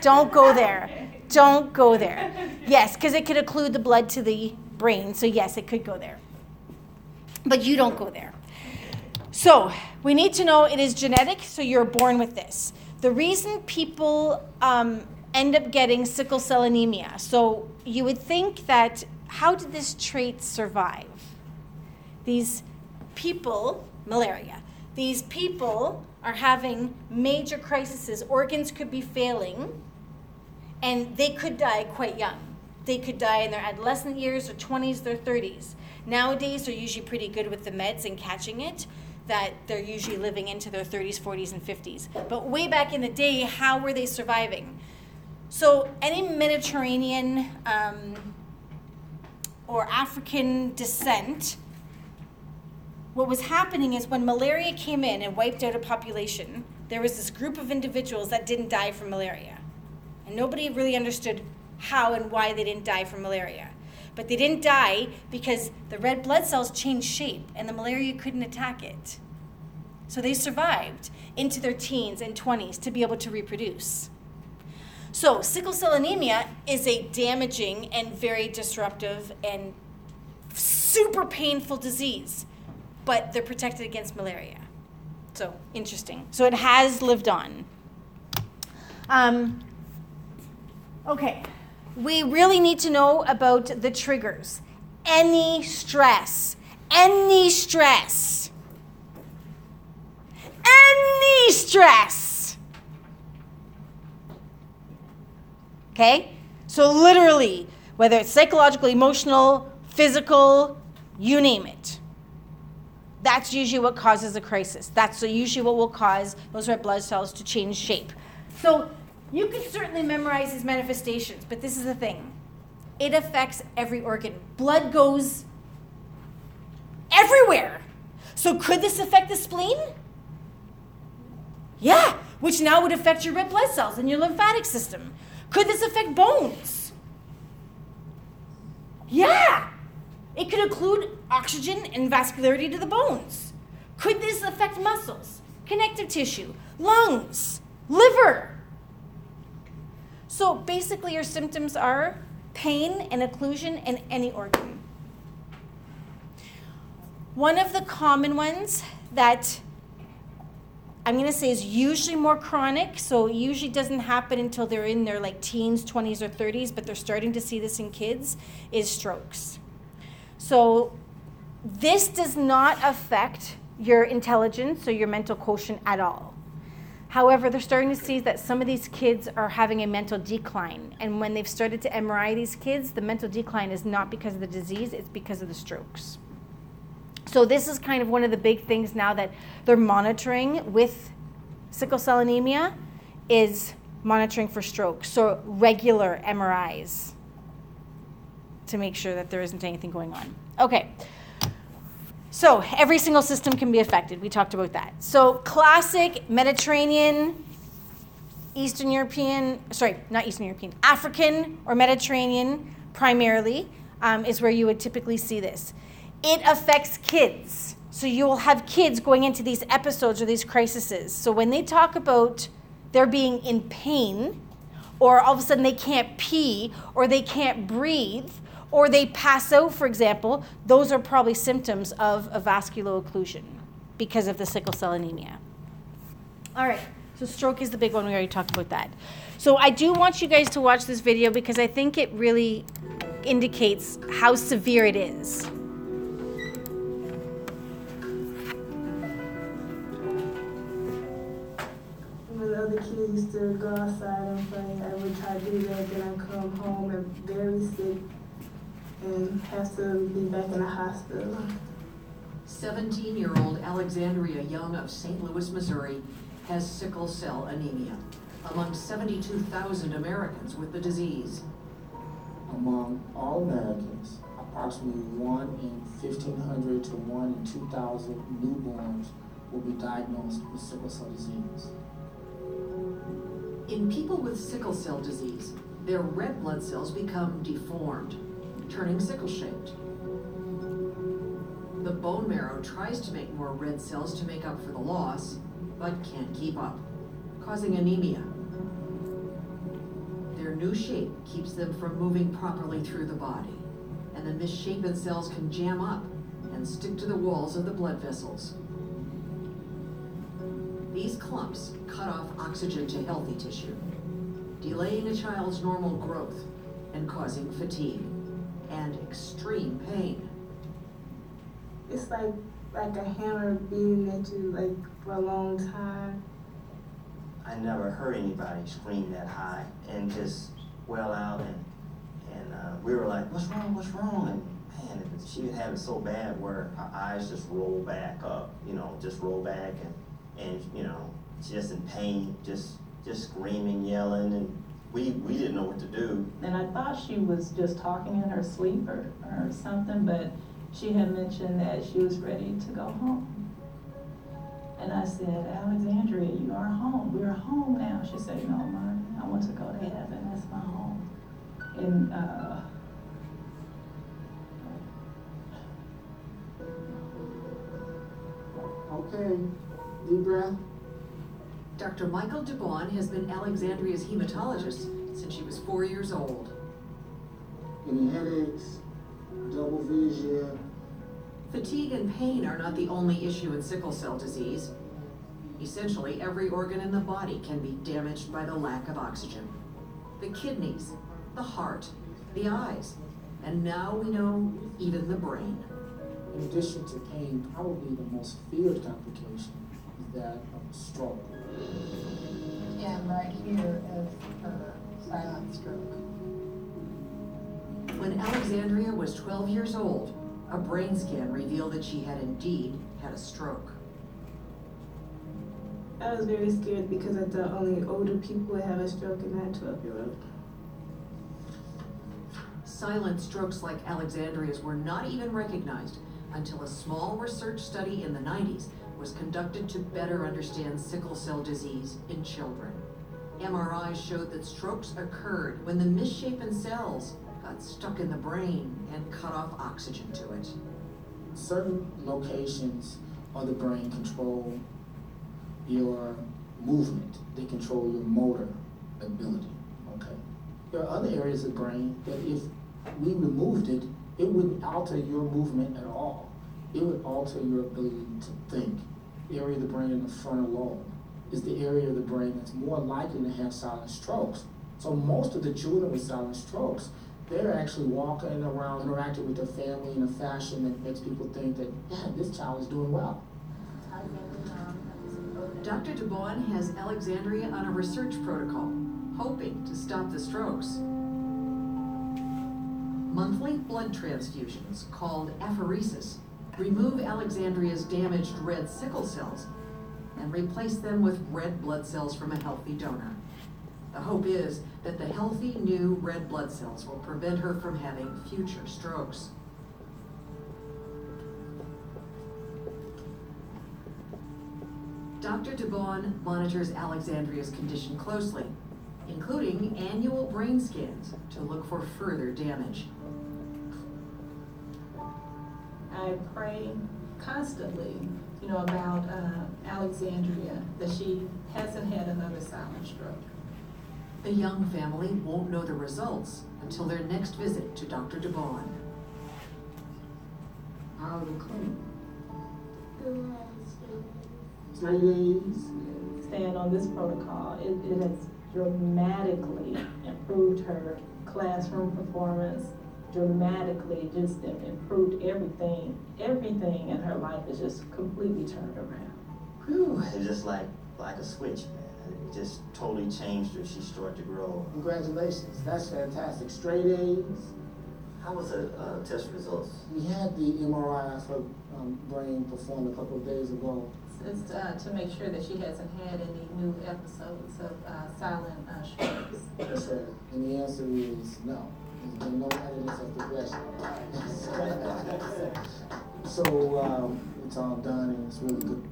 Don't go there. Don't go there. Yes, because it could occlude the blood to the brain. So, yes, it could go there. But you don't go there. So, we need to know it is genetic, so you're born with this. The reason people um, end up getting sickle cell anemia, so you would think that how did this trait survive? These people, malaria, these people are having major crises, organs could be failing, and they could die quite young. They could die in their adolescent years, or 20s, their 30s. Nowadays, they're usually pretty good with the meds and catching it, that they're usually living into their 30s, 40s, and 50s. But way back in the day, how were they surviving? So, any Mediterranean um, or African descent what was happening is when malaria came in and wiped out a population, there was this group of individuals that didn't die from malaria. And nobody really understood how and why they didn't die from malaria. But they didn't die because the red blood cells changed shape and the malaria couldn't attack it. So they survived into their teens and 20s to be able to reproduce. So, sickle cell anemia is a damaging and very disruptive and super painful disease, but they're protected against malaria. So, interesting. So, it has lived on. Um, okay, we really need to know about the triggers. Any stress, any stress, any stress. Okay? So, literally, whether it's psychological, emotional, physical, you name it. That's usually what causes a crisis. That's usually what will cause those red blood cells to change shape. So, you can certainly memorize these manifestations, but this is the thing it affects every organ. Blood goes everywhere. So, could this affect the spleen? Yeah, which now would affect your red blood cells and your lymphatic system. Could this affect bones? Yeah, it could include oxygen and vascularity to the bones. Could this affect muscles, connective tissue, lungs, liver? So basically, your symptoms are pain and occlusion in any organ. One of the common ones that I'm going to say is usually more chronic, so it usually doesn't happen until they're in their like teens, 20s, or 30s, but they're starting to see this in kids, is strokes. So this does not affect your intelligence or your mental quotient at all. However, they're starting to see that some of these kids are having a mental decline. And when they've started to MRI these kids, the mental decline is not because of the disease, it's because of the strokes. So, this is kind of one of the big things now that they're monitoring with sickle cell anemia is monitoring for stroke. So, regular MRIs to make sure that there isn't anything going on. Okay. So, every single system can be affected. We talked about that. So, classic Mediterranean, Eastern European, sorry, not Eastern European, African or Mediterranean primarily um, is where you would typically see this. It affects kids. So, you will have kids going into these episodes or these crises. So, when they talk about they're being in pain, or all of a sudden they can't pee, or they can't breathe, or they pass out, for example, those are probably symptoms of a vascular occlusion because of the sickle cell anemia. All right, so stroke is the big one. We already talked about that. So I do want you guys to watch this video because I think it really indicates how severe it is. The used to go outside and play, I would try to do that, then I'd come home and very sick and have to be back in the hospital. 17 year old Alexandria Young of St. Louis, Missouri, has sickle cell anemia, among 72,000 Americans with the disease. Among all Americans, approximately 1 in 1,500 to 1 in 2,000 newborns will be diagnosed with sickle cell disease. In people with sickle cell disease, their red blood cells become deformed, turning sickle shaped. The bone marrow tries to make more red cells to make up for the loss, but can't keep up, causing anemia. Their new shape keeps them from moving properly through the body, and the misshapen cells can jam up and stick to the walls of the blood vessels. These clumps cut off oxygen to healthy tissue, delaying a child's normal growth and causing fatigue and extreme pain. It's like like a hammer beating at you like for a long time. I never heard anybody scream that high and just well out and and uh, we were like, what's wrong? What's wrong? And man, she would have it so bad where her eyes just roll back up, you know, just roll back and and you know, just in pain, just just screaming, yelling, and we we didn't know what to do. And I thought she was just talking in her sleep or, or something, but she had mentioned that she was ready to go home. And I said, Alexandria, you are home. We're home now. She said, No, Mommy, I want to go to heaven. That's my home. And uh, Okay, deep breath. Dr. Michael DeBaun has been Alexandria's hematologist since she was four years old. Any headaches, double vision, Fatigue and pain are not the only issue in sickle cell disease. Essentially, every organ in the body can be damaged by the lack of oxygen. The kidneys, the heart, the eyes, and now we know even the brain. In addition to pain, probably the most feared complication is that of stroke. And right here is her silent stroke. When Alexandria was 12 years old, a brain scan revealed that she had indeed had a stroke. I was very scared because I thought only older people would have a stroke and not 12 year old. Silent strokes like Alexandria's were not even recognized until a small research study in the 90s was conducted to better understand sickle cell disease in children. MRIs showed that strokes occurred when the misshapen cells got stuck in the brain and cut off oxygen to it. Certain locations of the brain control your movement, they control your motor ability. Okay. There are other areas of the brain that if we removed it, it wouldn't alter your movement at all. It would alter your ability to think. The area of the brain in the frontal lobe is the area of the brain that's more likely to have silent strokes. So most of the children with silent strokes, they're actually walking around, interacting with their family in a fashion that makes people think that, yeah, this child is doing well. Dr. DeBaun has Alexandria on a research protocol, hoping to stop the strokes. Monthly blood transfusions, called apheresis, remove Alexandria's damaged red sickle cells and replace them with red blood cells from a healthy donor. The hope is that the healthy new red blood cells will prevent her from having future strokes. Dr. DeBaun monitors Alexandria's condition closely, including annual brain scans to look for further damage. I pray constantly, you know, about uh, Alexandria, that she hasn't had another silent stroke. The young family won't know the results until their next visit to Dr. DeBaun. How the clinic? Three days. Staying on this protocol, it, it has dramatically improved her classroom performance, dramatically just improved everything. Everything in her life is just completely turned around. Whew, it's just like like a switch, man. It just totally changed her. She started to grow. Congratulations, that's fantastic. Straight A's. How was the uh, test results? We had the MRI of her um, brain performed a couple of days ago. It's uh, to make sure that she hasn't had any new episodes of uh, silent uh, strokes. Yes, sir. And the answer is no. There's no evidence of progression. so um, it's all done and it's really good.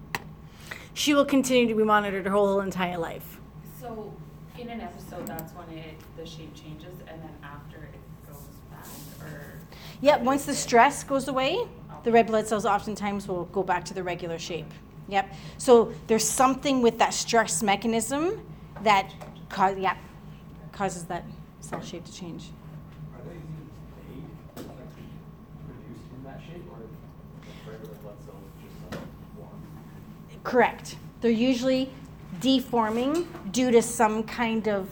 She will continue to be monitored her whole entire life. So in an episode, that's when it the shape changes, and then after it goes back, or Yep, once the stress goes away, the red blood cells oftentimes will go back to the regular shape. Yep. So there's something with that stress mechanism that cause, yep, causes that cell shape to change. Are they using aid, like reduced in that shape, or regular blood cells just uh, form? Correct. They're usually deforming due to some kind of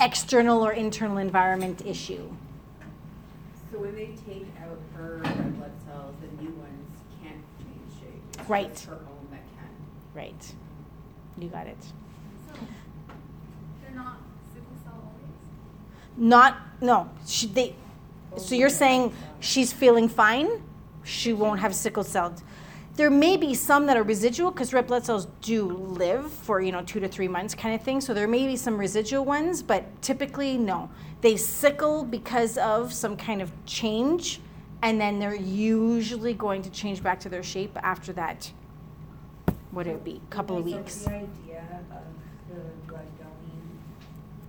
external or internal environment issue. So when they take out her red blood cells, the new ones can't change shape? It's Right. just her own that can? Right. You got it. They're not sickle cell always? Not no. She, they. So you're saying she's feeling fine? She won't have sickle cell. There may be some that are residual because red blood cells do live for you know two to three months kind of thing. So there may be some residual ones, but typically no. They sickle because of some kind of change and then they're usually going to change back to their shape after that. What would it be? Couple of weeks. the idea of the blood going,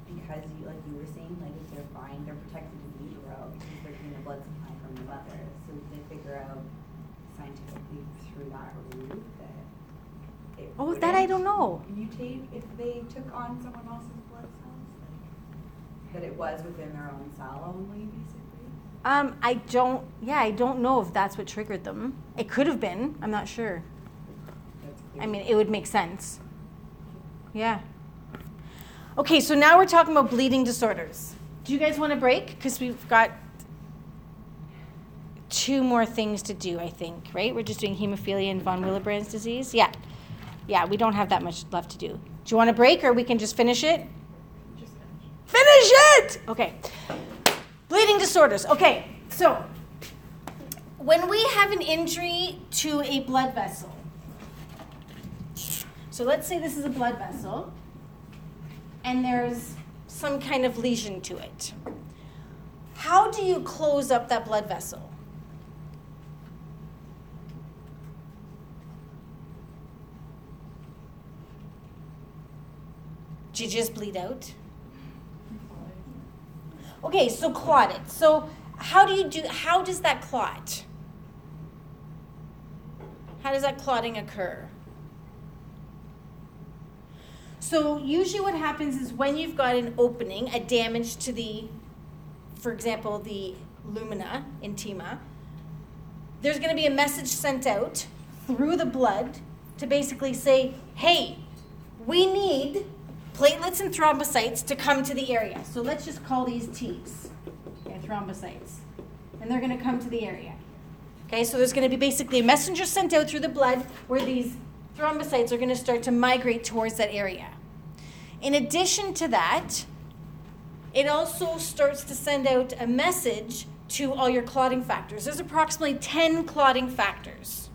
because you, like you were saying, like if they're fine, they're protected disease route because they're getting the blood supply from the mother. So they figure out scientifically through that route that it Oh, that I don't know. Mutate if they took on someone else's blood cells, like, that it was within their own cell only, basically. Um, I don't. Yeah, I don't know if that's what triggered them. It could have been. I'm not sure. I mean, it would make sense. Yeah. Okay, so now we're talking about bleeding disorders. Do you guys want to break? Because we've got two more things to do, I think, right? We're just doing hemophilia and von Willebrand's disease. Yeah. Yeah, we don't have that much left to do. Do you want to break or we can just finish it? Finish it! Okay. Bleeding disorders. Okay, so when we have an injury to a blood vessel, so let's say this is a blood vessel, and there's some kind of lesion to it. How do you close up that blood vessel? You just bleed out? Okay, so clotted. So how do you do how does that clot? How does that clotting occur? So usually what happens is when you've got an opening, a damage to the for example, the lumina intima, there's going to be a message sent out through the blood to basically say, "Hey, we need platelets and thrombocytes to come to the area. So let's just call these T's, okay, thrombocytes. And they're going to come to the area. Okay, so there's going to be basically a messenger sent out through the blood where these thrombocytes are going to start to migrate towards that area. In addition to that, it also starts to send out a message to all your clotting factors. There's approximately 10 clotting factors.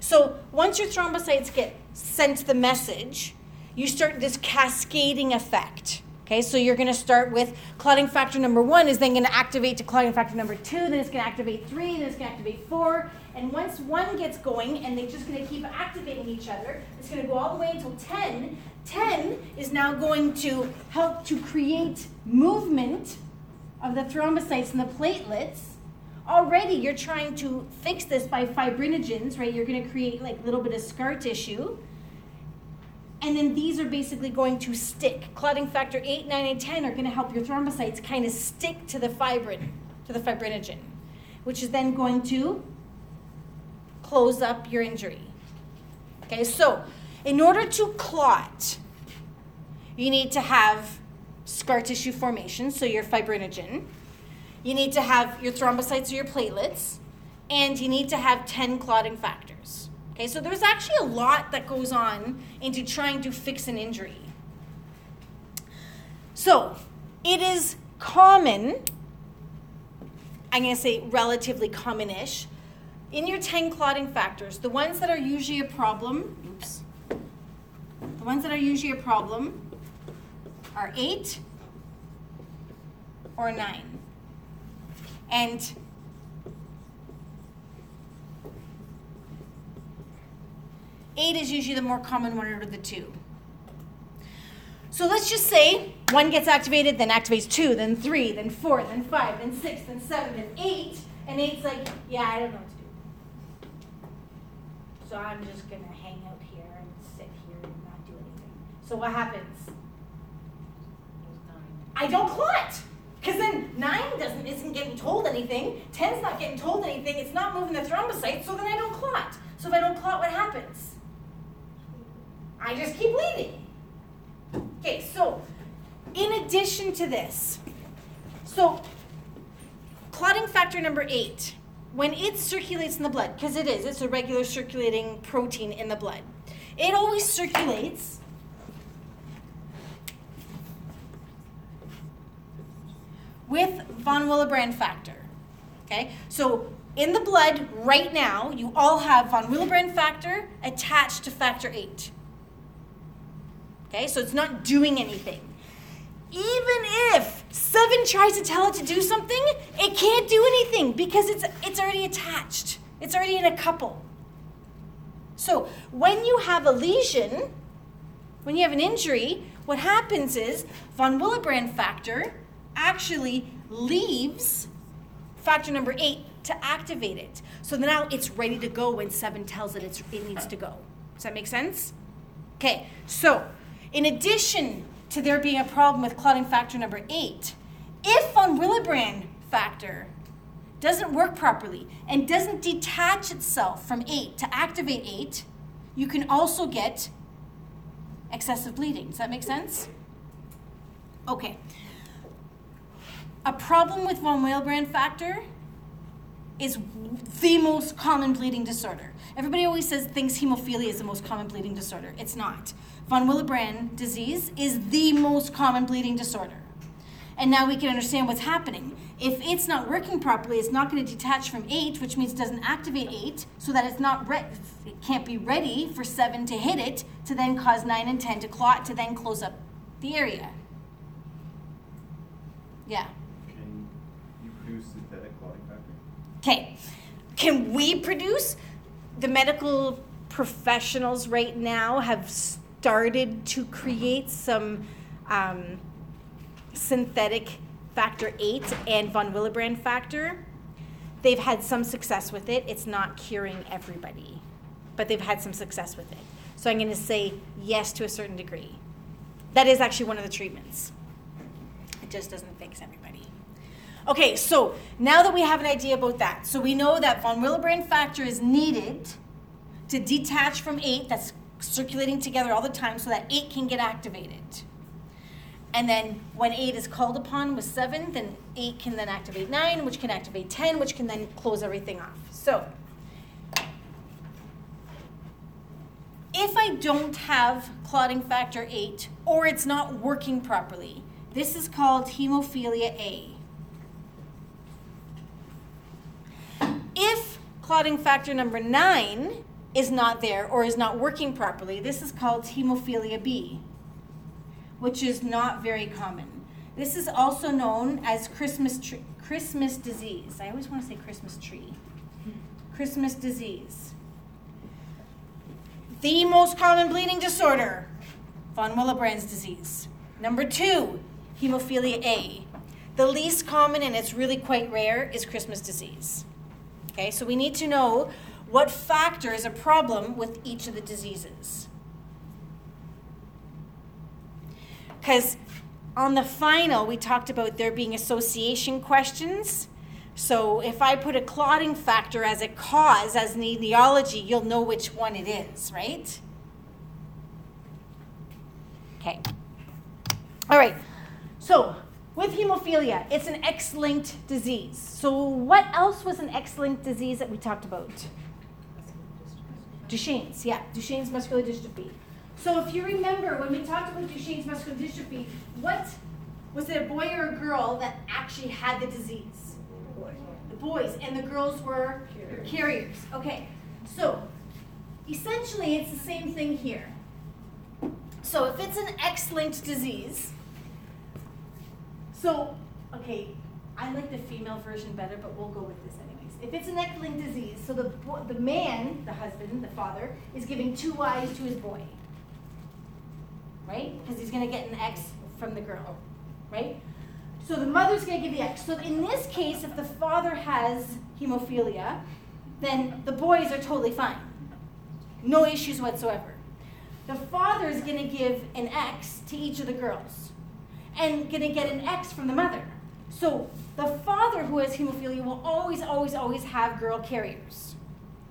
So once your thrombocytes get sent the message, you start this cascading effect. Okay, so you're going to start with clotting factor number one is then going to activate to clotting factor number two, then it's going to activate three, then it's going to activate four. And once one gets going and they're just going to keep activating each other, it's going to go all the way until 10. 10 is now going to help to create movement of the thrombocytes and the platelets. Already you're trying to fix this by fibrinogens, right? You're going to create like a little bit of scar tissue. And then these are basically going to stick. Clotting factor 8, 9, and 10 are going to help your thrombocytes kind of stick to the fibrin, to the fibrinogen, which is then going to close up your injury. Okay, so in order to clot, you need to have scar tissue formation, so your fibrinogen. You need to have your thrombocytes or your platelets, and you need to have 10 clotting factors. Okay, so there's actually a lot that goes on into trying to fix an injury. So, it is common, I'm going to say relatively common-ish, in your 10 clotting factors, the ones that are usually a problem, oops, the ones that are usually a problem are 8 or 9. And Eight is usually the more common one out of the two. So let's just say one gets activated, then activates two, then three, then four, then five, then six, then seven, then eight. And eight's like, yeah, I don't know what to do. So I'm just gonna hang out here and sit here and not do anything. So what happens? I don't clot. Because then nine doesn't isn't getting told anything, ten's not getting told anything, it's not moving the thrombocytes, so then I don't clot. So if I don't clot, what happens? I just keep leaving. Okay, so in addition to this, so clotting factor number eight, when it circulates in the blood, because it is, it's a regular circulating protein in the blood, it always circulates with von Willebrand factor. Okay, so in the blood right now, you all have von Willebrand factor attached to factor 8. Okay, so it's not doing anything. even if seven tries to tell it to do something, it can't do anything because it's it's already attached. It's already in a couple. So when you have a lesion, when you have an injury, what happens is von Willebrand factor actually leaves factor number eight to activate it. So now it's ready to go when seven tells it it needs to go. Does that make sense? Okay, so in addition to there being a problem with clotting factor number eight, if von Willebrand factor doesn't work properly and doesn't detach itself from eight to activate eight, you can also get excessive bleeding. Does that make sense? Okay. A problem with von Willebrand factor is the most common bleeding disorder. Everybody always says thinks hemophilia is the most common bleeding disorder. It's not. Von Willebrand disease is the most common bleeding disorder. And now we can understand what's happening. If it's not working properly, it's not going to detach from 8, which means it doesn't activate 8, so that it's not re- it can't be ready for 7 to hit it to then cause 9 and 10 to clot to then close up the area. Yeah. Can you produce synthetic clotting factor? Okay. Can we produce? The medical professionals right now have started to create some um, synthetic factor 8 and von Willebrand factor. They've had some success with it. It's not curing everybody, but they've had some success with it. So I'm going to say yes to a certain degree. That is actually one of the treatments. It just doesn't fix everybody. Okay, so now that we have an idea about that, so we know that von Willebrand factor is needed to detach from 8 that's circulating together all the time so that 8 can get activated. And then when 8 is called upon with 7, then 8 can then activate 9, which can activate 10, which can then close everything off. So if I don't have clotting factor 8 or it's not working properly, this is called hemophilia A. If clotting factor number 9 is not there or is not working properly, this is called hemophilia B, which is not very common. This is also known as Christmas tree, Christmas disease. I always want to say Christmas tree. Christmas disease. The most common bleeding disorder, von Willebrand's disease. Number two, hemophilia A. The least common, and it's really quite rare, is Christmas disease. Okay, so we need to know what factor is a problem with each of the diseases. Because on the final, we talked about there being association questions. So if I put a clotting factor as a cause, as an etiology, you'll know which one it is, right? Okay. All right. So with hemophilia, it's an X-linked disease. So what else was an X-linked disease that we talked about? Duchenne's, yeah, Duchenne's muscular dystrophy. So if you remember when we talked about Duchenne's muscular dystrophy, what was it a boy or a girl that actually had the disease? The boys, and the girls were carriers. carriers. Okay, so essentially it's the same thing here. So if it's an X-linked disease, so okay, I like the female version better, but we'll go with this. If it's an X-linked disease, so the the man, the husband, the father, is giving two eyes to his boy, right? Because he's going to get an X from the girl, right? So the mother's going to give the X. So in this case, if the father has hemophilia, then the boys are totally fine. No issues whatsoever. The father is going to give an X to each of the girls and going to get an X from the mother. So the father who has hemophilia will always, always, always have girl carriers.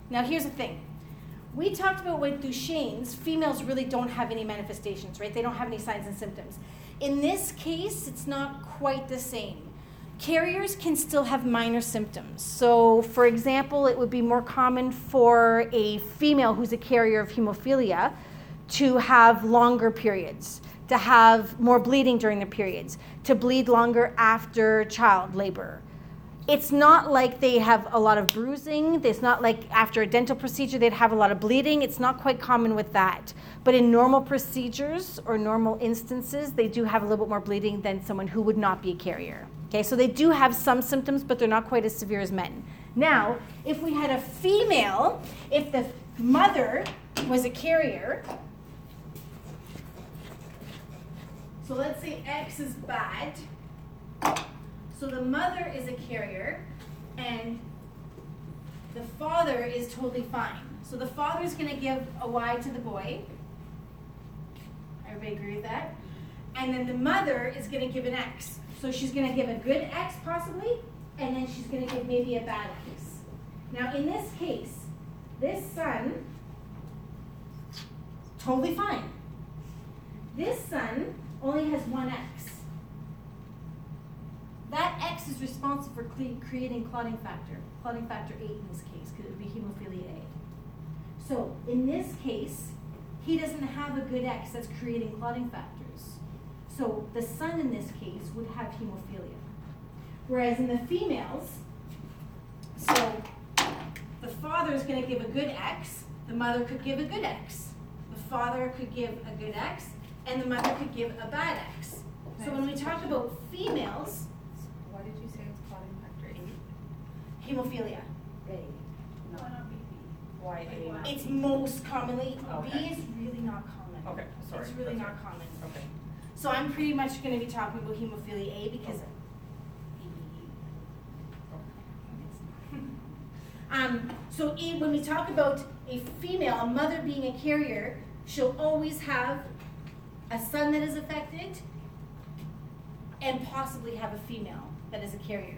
Now here's the thing. We talked about with Duchenne's, females really don't have any manifestations, right? They don't have any signs and symptoms. In this case, it's not quite the same. Carriers can still have minor symptoms. So, for example, it would be more common for a female who's a carrier of hemophilia to have longer periods, to have more bleeding during the periods, to bleed longer after child labor, it's not like they have a lot of bruising. It's not like after a dental procedure they'd have a lot of bleeding. It's not quite common with that. But in normal procedures or normal instances, they do have a little bit more bleeding than someone who would not be a carrier. Okay, so they do have some symptoms, but they're not quite as severe as men. Now, if we had a female, if the mother was a carrier, so let's say X is bad. So the mother is a carrier and the father is totally fine. So the father is going to give a Y to the boy. Everybody agree with that? And then the mother is going to give an X. So she's going to give a good X possibly, and then she's going to give maybe a bad X. Now in this case, this son, totally fine. This son only has one X. That X is responsible for creating clotting factor, clotting factor 8 in this case, because it would be hemophilia A. So in this case, he doesn't have a good X that's creating clotting factors. So the son in this case would have hemophilia. Whereas in the females, so the father is going to give a good X, the mother could give a good X. The father could give a good X, and the mother could give a bad X. So when we talk about females, Why did you say it's clotting factor eight? hemophilia. Why not B? Why A? It's most commonly, Okay. B is really not common. Okay, sorry. It's really That's not right. common. Okay. So I'm pretty much gonna be talking about hemophilia A because. (laughs) Um, so E, when we talk about a female, a mother being a carrier, she'll always have a son that is affected and possibly have a female that is a carrier.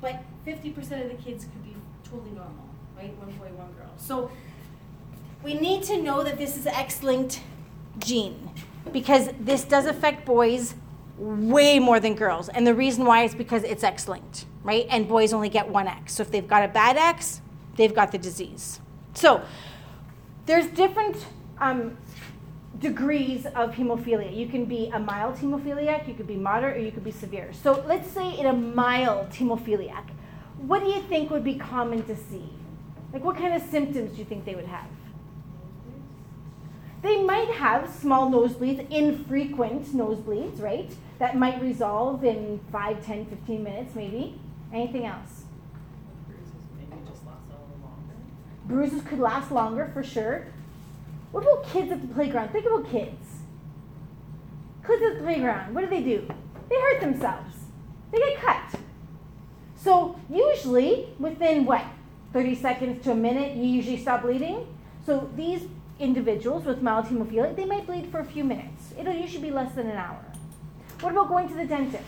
But fifty percent of the kids could be totally normal, right? One boy, one girl. So we need to know that this is an X-linked gene because this does affect boys way more than girls. And the reason why is because it's X-linked, right? And boys only get one X. So if they've got a bad X, they've got the disease. So there's different um, degrees of hemophilia. You can be a mild hemophiliac, you could be moderate, or you could be severe. So let's say in a mild hemophiliac, what do you think would be common to see? Like what kind of symptoms do you think they would have? They might have small nosebleeds, infrequent nosebleeds, right? That might resolve in 5, 10, 15 minutes maybe. Anything else? Bruises, Maybe just lasts a little longer. Bruises could last longer for sure. What about kids at the playground? Think about kids. Kids at the playground, what do they do? They hurt themselves. They get cut. So usually within what, 30 seconds to a minute, you usually stop bleeding. So these individuals with mild hemophilia, they might bleed for a few minutes. It'll usually be less than an hour. What about going to the dentist?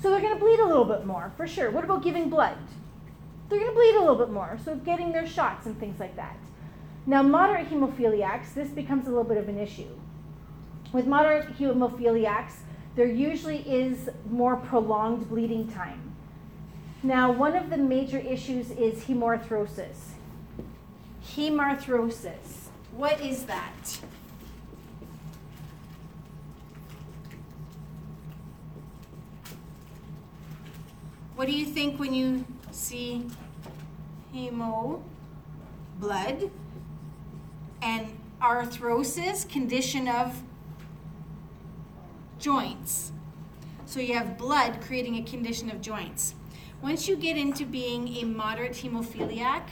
So they're going to bleed a little bit more, for sure. What about giving blood? They're going to bleed a little bit more, so getting their shots and things like that. Now, moderate hemophiliacs, this becomes a little bit of an issue. With moderate hemophiliacs, there usually is more prolonged bleeding time. Now, one of the major issues is hemarthrosis. Hemarthrosis. What is that? What do you think when you see hemo, blood, and arthrosis, condition of joints? So you have blood creating a condition of joints. Once you get into being a moderate hemophiliac,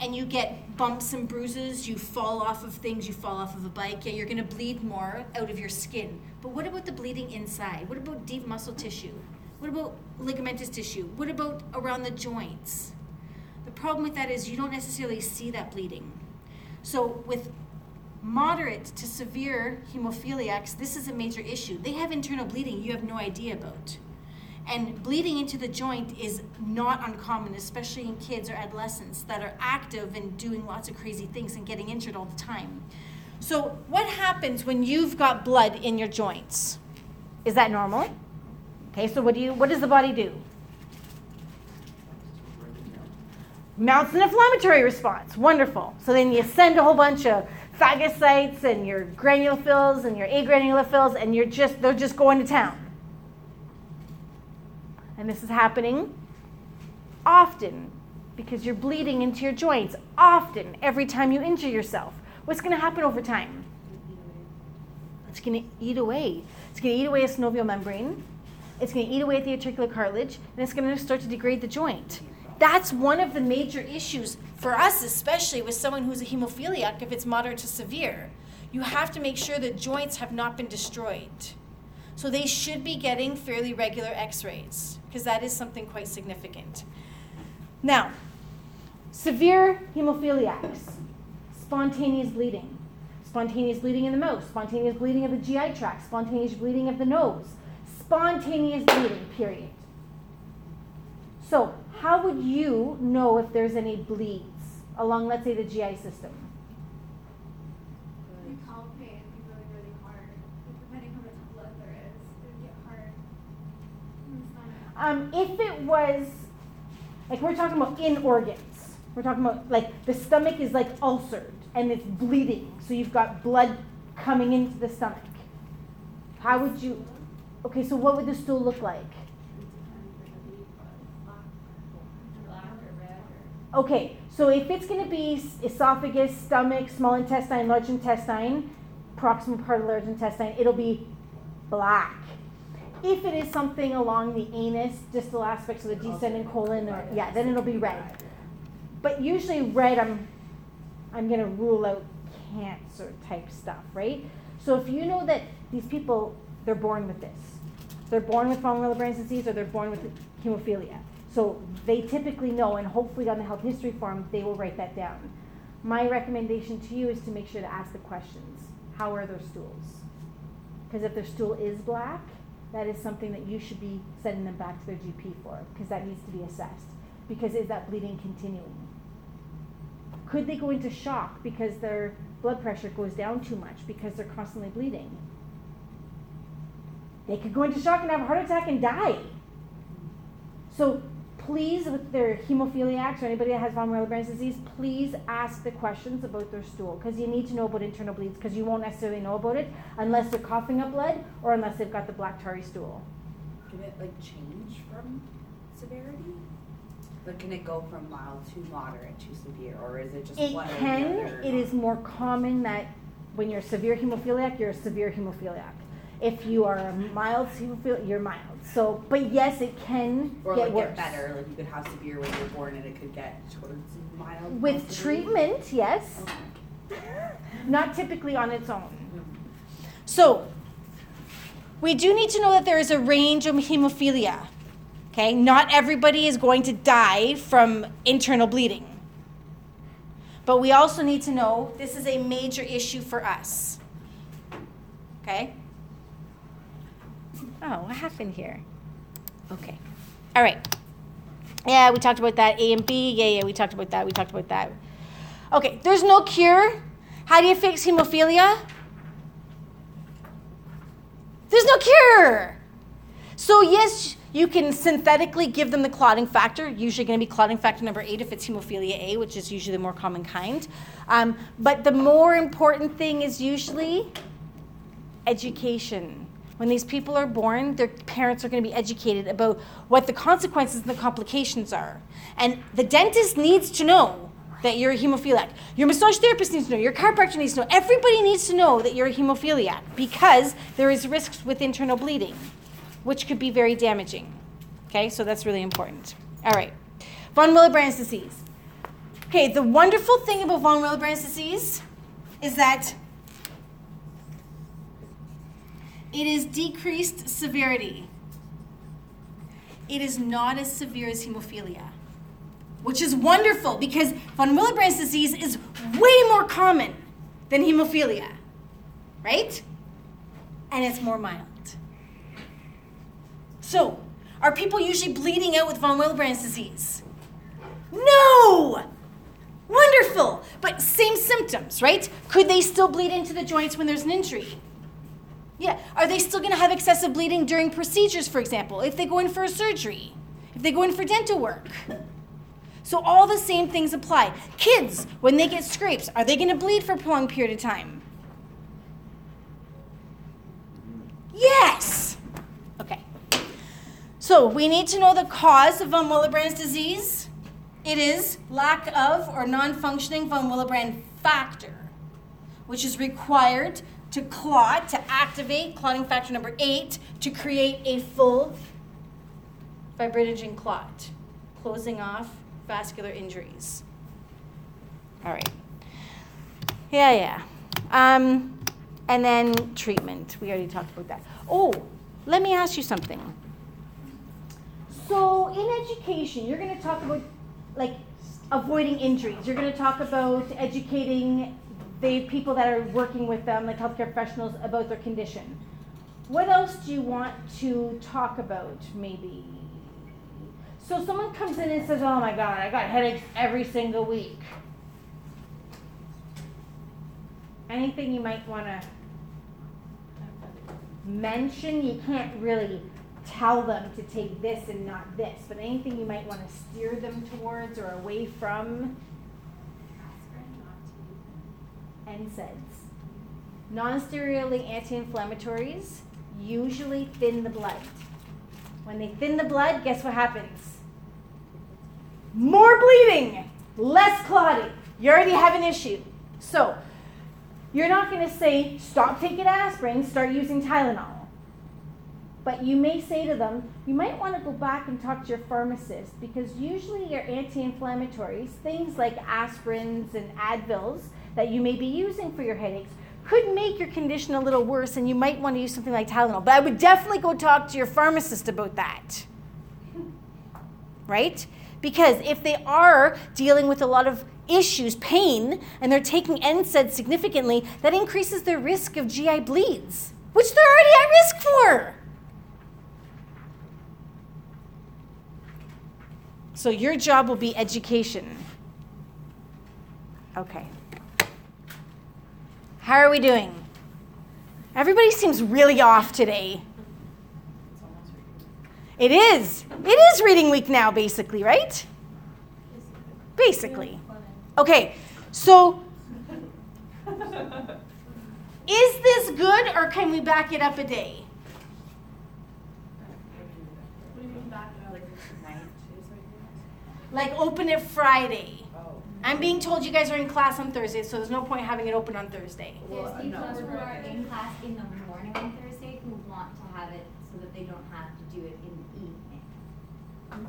and you get bumps and bruises, you fall off of things, you fall off of a bike, yeah, you're gonna bleed more out of your skin. But what about the bleeding inside? What about deep muscle tissue? What about ligamentous tissue? What about around the joints? The problem with that is you don't necessarily see that bleeding. So with moderate to severe hemophiliacs, this is a major issue. They have internal bleeding you have no idea about. And bleeding into the joint is not uncommon, especially in kids or adolescents that are active and doing lots of crazy things and getting injured all the time. So, what happens when you've got blood in your joints? Is that normal? Okay, so what do you what does the body do? Mounts an inflammatory response. Wonderful. So then you send a whole bunch of phagocytes and your granulophils and your agranulophils and you're just they're just going to town. and this is happening often because you're bleeding into your joints often every time you injure yourself. What's going to happen over time? It's going to eat away. It's going to eat away a synovial membrane. It's going to eat away at the articular cartilage, and it's going to start to degrade the joint. That's one of the major issues for us, especially with someone who's a hemophiliac, if it's moderate to severe. You have to make sure that joints have not been destroyed. So they should be getting fairly regular x rays, because that is something quite significant. Now, severe hemophiliacs, spontaneous bleeding. Spontaneous bleeding in the mouth, spontaneous bleeding of the GI tract, spontaneous bleeding of the nose, spontaneous bleeding, period. So, how would you know if there's any bleeds along, let's say, the GI system? You palpate really, really hard. Depending how much blood there is, it would get hard. in the stomach. Um, if it was, like we're talking about in organs, we're talking about like the stomach is like ulcered and it's bleeding, so you've got blood coming into the stomach. How would you? Okay, so what would the stool look like? Black or red Okay, so if it's going to be esophagus, stomach, small intestine, large intestine, proximal part of large intestine, it'll be black. If it is something along the anus, distal aspects of the descending colon, or yeah, then it'll be red. But usually red, I'm, I'm going to rule out cancer type stuff, right? So if you know that these people, they're born with this, they're born with von Willebrand's disease, or they're born with hemophilia. So they typically know, and hopefully on the health history form, they will write that down. My recommendation to you is to make sure to ask the questions. How are their stools? Because if their stool is black, that is something that you should be sending them back to their GP for, because that needs to be assessed. Because is that bleeding continuing? Could they go into shock because their blood pressure goes down too much because they're constantly bleeding? They could go into shock and have a heart attack and die. So please, with their hemophiliacs or anybody that has von Willebrand's disease, please ask the questions about their stool because you need to know about internal bleeds because you won't necessarily know about it unless they're coughing up blood or unless they've got the black tarry stool. Can it like change from severity? Like can it go from mild to moderate to severe, or is it just It one or the can. other? It is more common that when you're a severe hemophiliac, you're a severe hemophiliac. If you are a mild hemophiliac, you're mild. So, but yes, it can Or get like worse. get better, like you could have severe when you're born and it could get towards mild. With possibly? treatment, yes. Oh (laughs) not typically on its own. So, we do need to know that there is a range of hemophilia. Okay, not everybody is going to die from internal bleeding. But we also need to know this is a major issue for us. Okay? Oh, what happened here? Okay. All right. Yeah, we talked about that. A and B. Yeah, yeah, we talked about that. We talked about that. Okay, there's no cure. How do you fix hemophilia? There's no cure. So, yes, you can synthetically give them the clotting factor, usually going to be clotting factor number eight if it's hemophilia A, which is usually the more common kind. Um, but the more important thing is usually education. When these people are born, their parents are going to be educated about what the consequences and the complications are. And the dentist needs to know that you're a hemophiliac. Your massage therapist needs to know. Your chiropractor needs to know. Everybody needs to know that you're a hemophiliac because there is risks with internal bleeding, which could be very damaging. Okay, so that's really important. All right, von Willebrand's disease. Okay, the wonderful thing about von Willebrand's disease is that it is decreased severity. It is not as severe as hemophilia, which is wonderful because von Willebrand's disease is way more common than hemophilia, right? And it's more mild. So, are people usually bleeding out with von Willebrand's disease? No! Wonderful! But same symptoms, right? Could they still bleed into the joints when there's an injury? Yeah. Are they still going to have excessive bleeding during procedures, for example, if they go in for a surgery, if they go in for dental work? So all the same things apply. Kids, when they get scrapes, are they going to bleed for a prolonged period of time? Yes. Okay. So we need to know the cause of von Willebrand's disease. It is lack of or non-functioning von Willebrand factor, which is required to clot, to activate clotting factor number eight, to create a full fibrinogen clot, closing off vascular injuries. All right. Yeah, yeah. Um, and then treatment. We already talked about that. Oh, let me ask you something. So, in education, you're going to talk about like avoiding injuries. You're going to talk about educating the people that are working with them, like healthcare professionals, about their condition. What else do you want to talk about, maybe? So, someone comes in and says, Oh my God, I got headaches every single week. Anything you might want to mention? You can't really tell them to take this and not this, but anything you might want to steer them towards or away from? NSAIDs. Non-steroidally anti-inflammatories usually thin the blood. When they thin the blood, guess what happens? More bleeding, less clotting. You already have an issue. So, you're not going to say, stop taking aspirin, start using Tylenol. But you may say to them, you might want to go back and talk to your pharmacist because usually your anti inflammatories, things like aspirins and Advils that you may be using for your headaches, could make your condition a little worse and you might want to use something like Tylenol. But I would definitely go talk to your pharmacist about that. Right? Because if they are dealing with a lot of issues, pain, and they're taking NSAIDs significantly, that increases their risk of GI bleeds, which they're already at risk for. So your job will be education. Okay. How are we doing? Everybody seems really off today. It is. It is reading week now, basically, right? Basically. Okay, so is this good or can we back it up a day? Like open it Friday. I'm being told you guys are in class on Thursday, so there's no point having it open on Thursday. There's people who are in class in the morning on Thursday who want to have it so that they don't have to do it in the evening. Mm-hmm.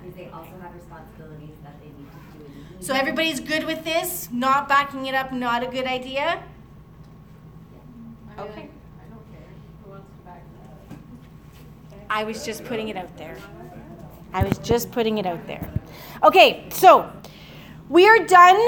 Because they also have responsibilities that they need to do in the evening. So everybody's good with this? Not backing it up, not a good idea? Okay. I don't care. Who wants to back that? I was just putting it out there. I was just putting it out there. Okay, so we are done